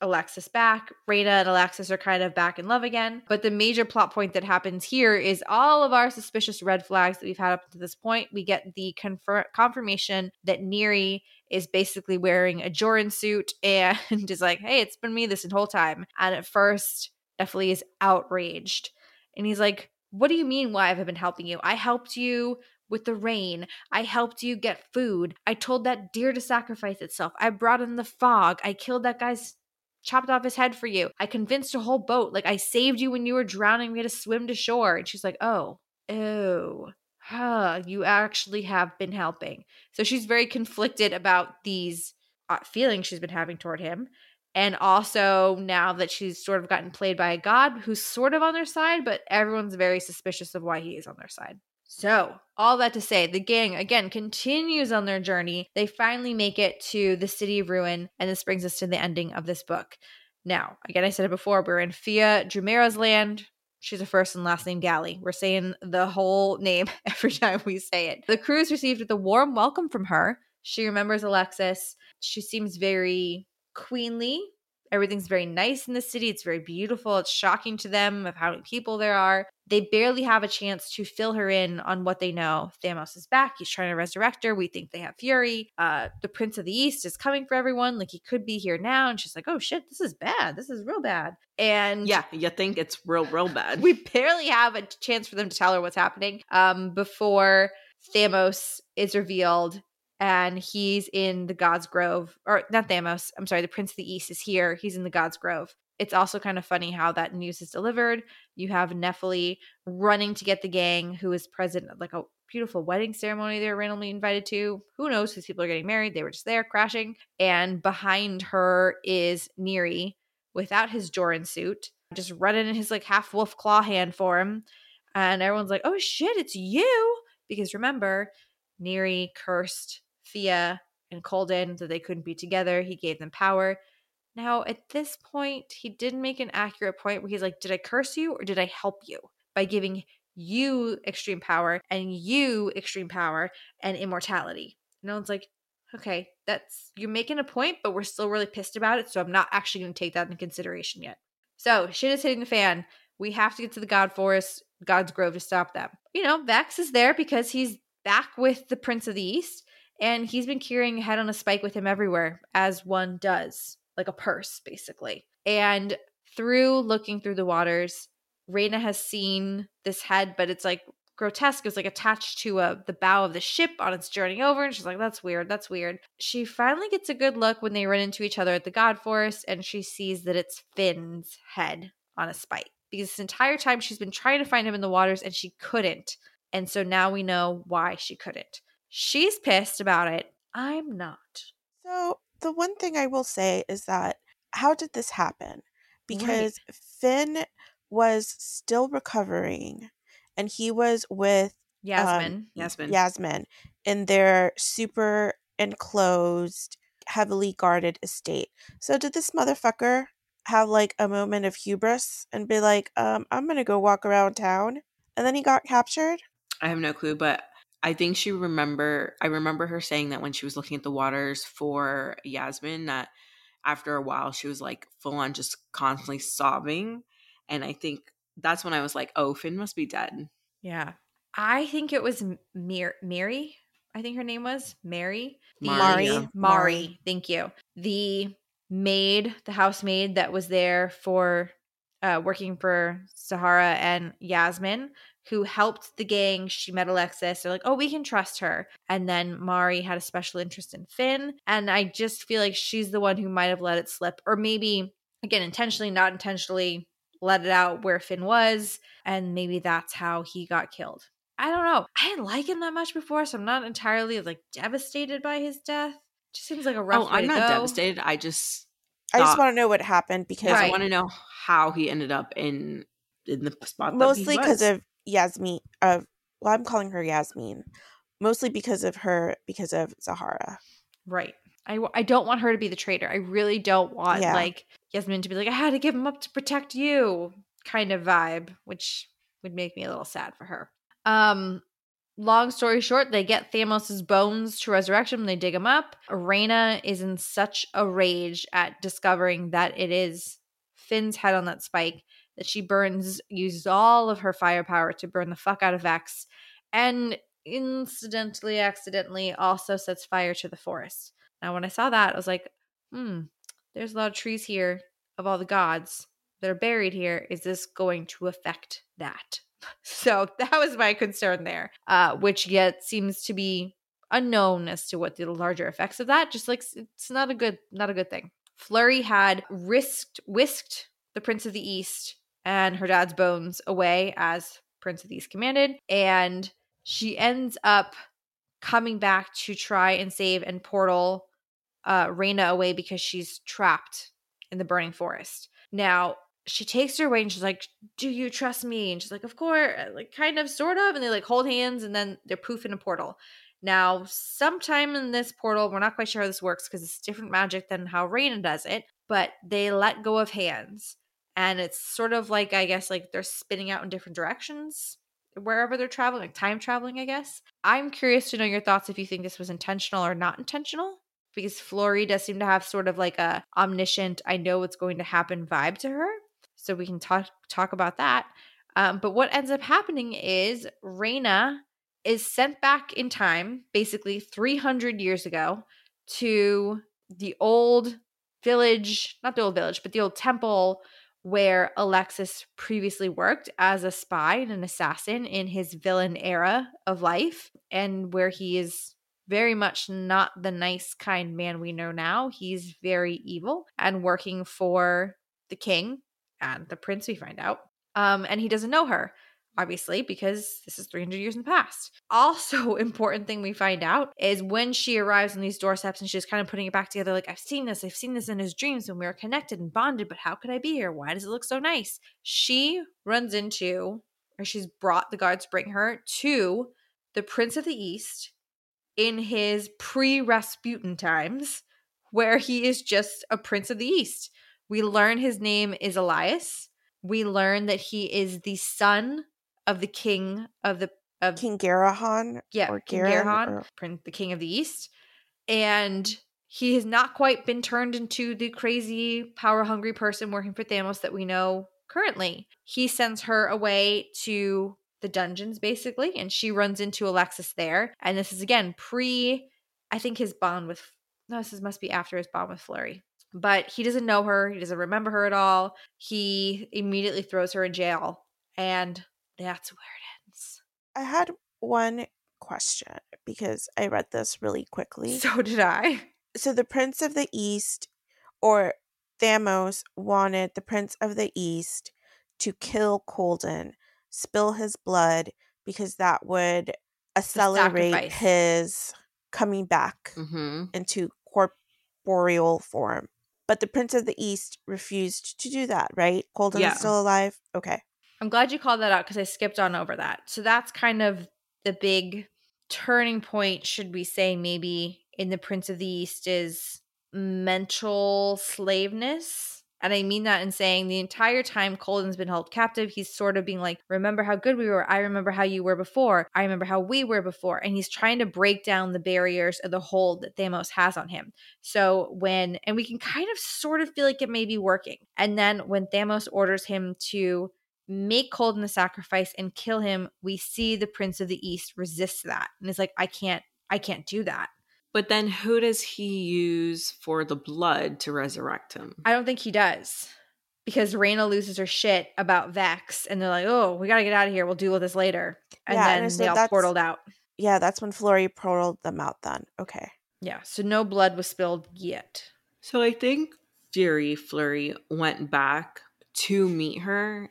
Alexus back. Raina and Alexus are kind of back in love again. But the major plot point that happens here is all of our suspicious red flags that we've had up to this point. We get the confer- confirmation that Neri is basically wearing a Joran suit and is like, hey, it's been me this whole time. And at first, Nephele is outraged. And he's like, what do you mean why have I been helping you? I helped you with the rain. I helped you get food. I told that deer to sacrifice itself. I brought in the fog. I killed that guy's chopped off his head for you. I convinced a whole boat. Like I saved you when you were drowning. We had to swim to shore. And she's like, oh, oh, huh, you actually have been helping. So she's very conflicted about these uh, feelings she's been having toward him. And also now that she's sort of gotten played by a god who's sort of on their side, but everyone's very suspicious of why he is on their side. So, all that to say, the gang again continues on their journey. They finally make it to the city of ruin, and this brings us to the ending of this book. Now, again, I said it before, we're in Fia Drumera's land. She's a first and last name Galley. We're saying the whole name every time we say it. The crew is received with a warm welcome from her. She remembers Alexus. She seems very queenly. Everything's very nice in the city. It's very beautiful. It's shocking to them of how many people there are they barely have a chance to fill her in on what they know. Thamos is back. He's trying to resurrect her. We think they have Fury. Uh, the Prince of the East is coming for everyone. Like he could be here now. And she's like, oh shit, this is bad. This is real bad. And yeah, you think it's real, real bad. we barely have a chance for them to tell her what's happening um, before Thamos is revealed and he's in the God's Grove, or not Thamos. I'm sorry, the Prince of the East is here. He's in the God's Grove it's also kind of funny how that news is delivered. You have Nephele running to get the gang who is present like a beautiful wedding ceremony they were randomly invited to. Who knows? These people are getting married. They were just there crashing. And behind her is Neri without his Joran suit, just running in his like half wolf claw hand form. And everyone's like, oh shit, it's you. Because remember, Neri cursed Fia and Colden that they couldn't be together. He gave them power. Now, at this point, he didn't make an accurate point where he's like, Did I curse you or did I help you by giving you extreme power and you extreme power and immortality? No one's like, Okay, that's you're making a point, but we're still really pissed about it. So I'm not actually going to take that into consideration yet. So shit is hitting the fan. We have to get to the God Forest, God's Grove to stop them. You know, Vex is there because he's back with the Prince of the East and he's been carrying a head on a spike with him everywhere, as one does like a purse, basically. And through looking through the waters, Raina has seen this head, but it's like grotesque. It's like attached to a the bow of the ship on its journey over, and she's like, "That's weird. That's weird." She finally gets a good look when they run into each other at the God Forest, and she sees that it's Finn's head on a spike. Because this entire time she's been trying to find him in the waters, and she couldn't. And so now we know why she couldn't. She's pissed about it. I'm not. So the one thing I will say is that how did this happen? Because right. Finn was still recovering and he was with Yasmin. Um, Yasmin. Yasmin in their super enclosed, heavily guarded estate. So did this motherfucker have like a moment of hubris and be like, um, I'm gonna go walk around town? And then he got captured? I have no clue, but I think she remember I remember her saying that when she was looking at the waters for Yasmin that after a while she was like full on just constantly sobbing and I think that's when I was like, "Oh, Finn must be dead." Yeah. I think it was Mir- Mary. I think her name was Mary. Mari. Mari. Mari. Thank you. The maid, the housemaid that was there for uh, working for Sahara and Yasmin, who helped the gang. She met Alexus. They're like, oh, we can trust her. And then Mari had a special interest in Finn. And I just feel like she's the one who might have let it slip, or maybe, again, intentionally, not intentionally, let it out where Finn was. And maybe that's how he got killed. I don't know. I didn't like him that much before, so I'm not entirely like devastated by his death. Just seems like a oh, rough. Oh, I'm not go. devastated. I just, I just want to know what happened because right. I want to know how he ended up in in the spot. Mostly because of Yasmin. Uh, well, I'm calling her Yasmin, mostly because of her because of Zahara. Right. I, I don't want her to be the traitor. I really don't want yeah. like Yasmin to be like I had to give him up to protect you kind of vibe, which would make me a little sad for her. Um long story short, they get Thamos's bones to resurrection. when They dig him up. Arena is in such a rage at discovering that it is Finn's head on that spike that she burns, uses all of her firepower to burn the fuck out of Vex, and incidentally, accidentally, also sets fire to the forest. Now, when I saw that, I was like, hmm, there's a lot of trees here of all the gods that are buried here. Is this going to affect that? So that was my concern there, uh, which yet seems to be unknown as to what the larger effects of that. Just like it's not a good, not a good thing. Flurry had risked, whisked the Prince of the East and her dad's bones away as Prince of the East commanded. And she ends up coming back to try and save and portal uh, Raina away because she's trapped in the burning forest. Now, she takes her away and she's like, Do you trust me? And she's like, Of course, like kind of, sort of. And they like hold hands and then they're poof in a portal. Now, sometime in this portal, we're not quite sure how this works because it's different magic than how Raina does it, but they let go of hands. And it's sort of like, I guess, like they're spinning out in different directions wherever they're traveling, like time traveling, I guess. I'm curious to know your thoughts if you think this was intentional or not intentional because Flurry does seem to have sort of like a omniscient, I know what's going to happen vibe to her. So we can talk talk about that. Um, but what ends up happening is Raina is sent back in time, basically 300 years ago, to the old village, not the old village, but the old temple where Alexus previously worked as a spy and an assassin in his villain era of life, and where he is very much not the nice, kind man we know now. He's very evil and working for the king and the prince, we find out. Um, and he doesn't know her obviously, because this is 300 years in the past. Also, important thing we find out is when she arrives on these doorsteps and she's kind of putting it back together like, I've seen this, I've seen this in his dreams when we were connected and bonded, but how could I be here? Why does it look so nice? She runs into, or she's brought the guards bring her to the Prince of the East in his pre Rasputin times, where he is just a Prince of the East. We learn his name is Elias. We learn that he is the son of the king of the of King Garahan. Yeah, or King Garahan, or- Prince, the king of the East, and he has not quite been turned into the crazy, power hungry person working for Thamos that we know currently. He sends her away to the dungeons, basically, and she runs into Alexus there. And this is again pre, I think his bond with no, this is, must be after his bond with Flurry. But he doesn't know her. He doesn't remember her at all. He immediately throws her in jail, and that's where it ends. I had one question because I read this really quickly. So did I. so the Prince of the East or Thamos wanted the Prince of the East to kill Colden, spill his blood because that would accelerate his coming back Mm-hmm. into corporeal form. But the Prince of the East refused to do that, right? Colden Yeah. is still alive. Okay. I'm glad you called that out because I skipped on over that. So that's kind of the big turning point, should we say, maybe in the Prince of the East is mental slaveness. And I mean that in saying the entire time Colden's been held captive, he's sort of being like, Remember how good we were. I remember how you were before. I remember how we were before. And he's trying to break down the barriers of the hold that Thamos has on him. So when, and we can kind of sort of feel like it may be working. And then when Thamos orders him to make Colden the sacrifice and kill him, we see the Prince of the East resist that. And it's like, I can't, I can't do that. But then who does he use for the blood to resurrect him? I don't think he does. Because Raina loses her shit about Vex, and they're like, "Oh, we gotta get out of here. We'll deal with this later." And Yeah, then and they all portaled out. Yeah, that's when Flurry portaled them out then. Okay. Yeah, so no blood was spilled yet. So I think Fury Flurry went back to meet her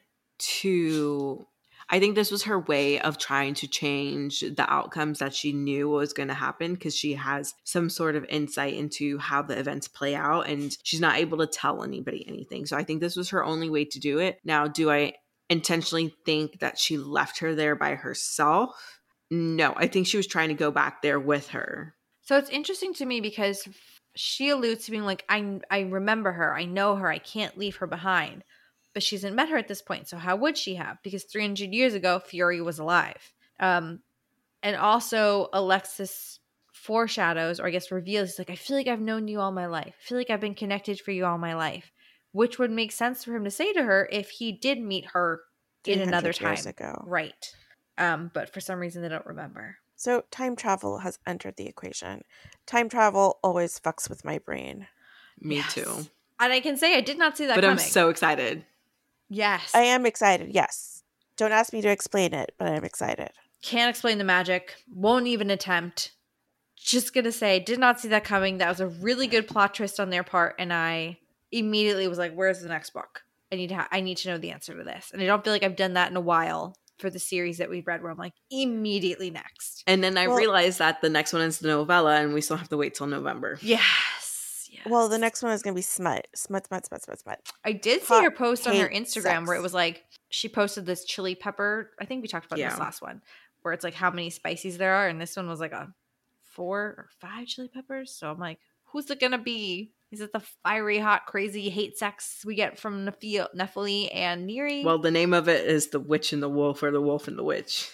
to I think this was her way of trying to change the outcomes that she knew was going to happen because she has some sort of insight into how the events play out and she's not able to tell anybody anything. So I think this was her only way to do it. Now, do I intentionally think that she left her there by herself? No, I think she was trying to go back there with her. So it's interesting to me because she alludes to being like, I I remember her, I know her, I can't leave her behind. But she hasn't met her at this point, so how would she have? Because 300 years ago, Fury was alive. Um, and also Alexus foreshadows, or I guess reveals, he's like, I feel like I've known you all my life. I feel like I've been connected for you all my life, which would make sense for him to say to her if he did meet her in another time. years ago. Right. Um, but for some reason, they don't remember. So time travel has entered the equation. Time travel always fucks with my brain. Me Yes. too. And I can say I did not see that But coming. I'm so excited. Yes. I am excited, yes. Don't ask me to explain it, but I'm excited. Can't explain the magic. Won't even attempt. Just gonna say, did not see that coming. That was a really good plot twist on their part, and I immediately was like, "Where's the next book? I need to. Ha- I need to know the answer to this." And I don't feel like I've done that in a while for the series that we've read, where I'm like, immediately next. And then I Well- realized that the next one is the novella, and we still have to wait till November. Yes, yes. Well, the next one is gonna be smut, smut, smut, smut, smut, smut. I did see Hot her post on her hate Instagram where it was like she posted this chili pepper. I think we talked about Yeah. this last one, where it's like how many spices there are, and this one was like a four or five chili peppers. So I'm like, who's it gonna be? Is it the fiery, hot, crazy hate sex we get from Nephi- Nephele and Neri? Well, the name of it is The Witch and the Wolf or The Wolf and the Witch.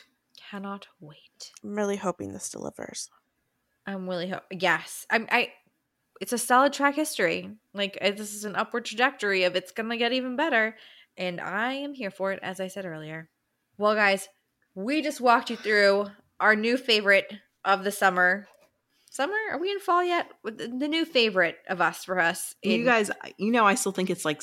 cannot wait. I'm really hoping this delivers. I'm really ho- yes. I'm I. It's a solid track history. Like uh, this is an upward trajectory of it's gonna get even better, and I am here for it. As I said earlier. Well, guys, we just walked you through our new favorite of the summer. Summer? Are we in fall yet? The the new favorite of us for us. you guys, you know, I still think it's like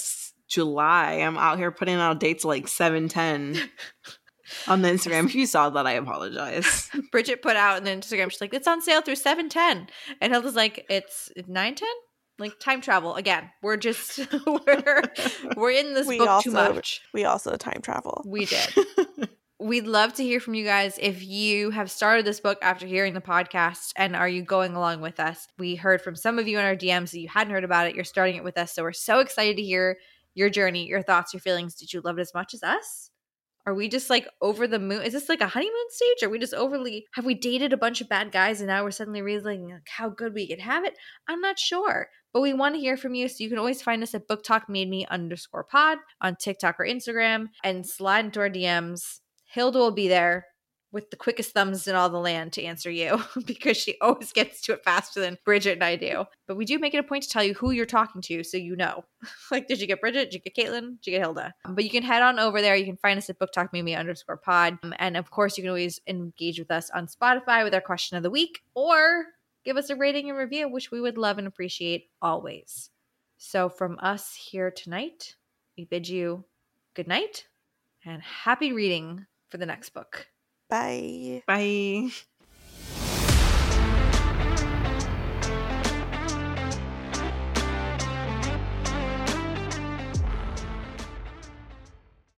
July. I'm out here putting out dates like 7 10 on the Instagram. If you saw that, I apologize. Bridget put out on the Instagram. She's like, "It's on sale through seven ten," and Hilda's like, "It's nine ten." Like time travel again. We're just we're we're in this We book too much. We also time travel. We did. We'd love to hear from you guys if you have started this book after hearing the podcast and are you going along with us? We heard from some of you in our DMs that you hadn't heard about it. You're starting it with us. So we're so excited to hear your journey, your thoughts, your feelings. Did you love it as much as us? Are we just like over the moon? Is this like a honeymoon stage? Are we just overly have we dated a bunch of bad guys and now we're suddenly realizing like, how good we can have it? I'm not sure. But we want to hear from you. So you can always find us at BookTok Made Me underscore pod on TikTok or Instagram and slide into our DMs. Hilda will be there with the quickest thumbs in all the land to answer you because she always gets to it faster than Bridget and I do. But we do make it a point to tell you who you're talking to so you know. like, did you get Bridget? Did you get Caitlin? Did you get Hilda? But you can head on over there. You can find us at BookTok Made Me underscore pod. Um, And of course, you can always engage with us on Spotify with our question of the week or give us a rating and review, which we would love and appreciate always. So, from us here tonight, we bid you good night and happy reading for the next book. Bye. Bye.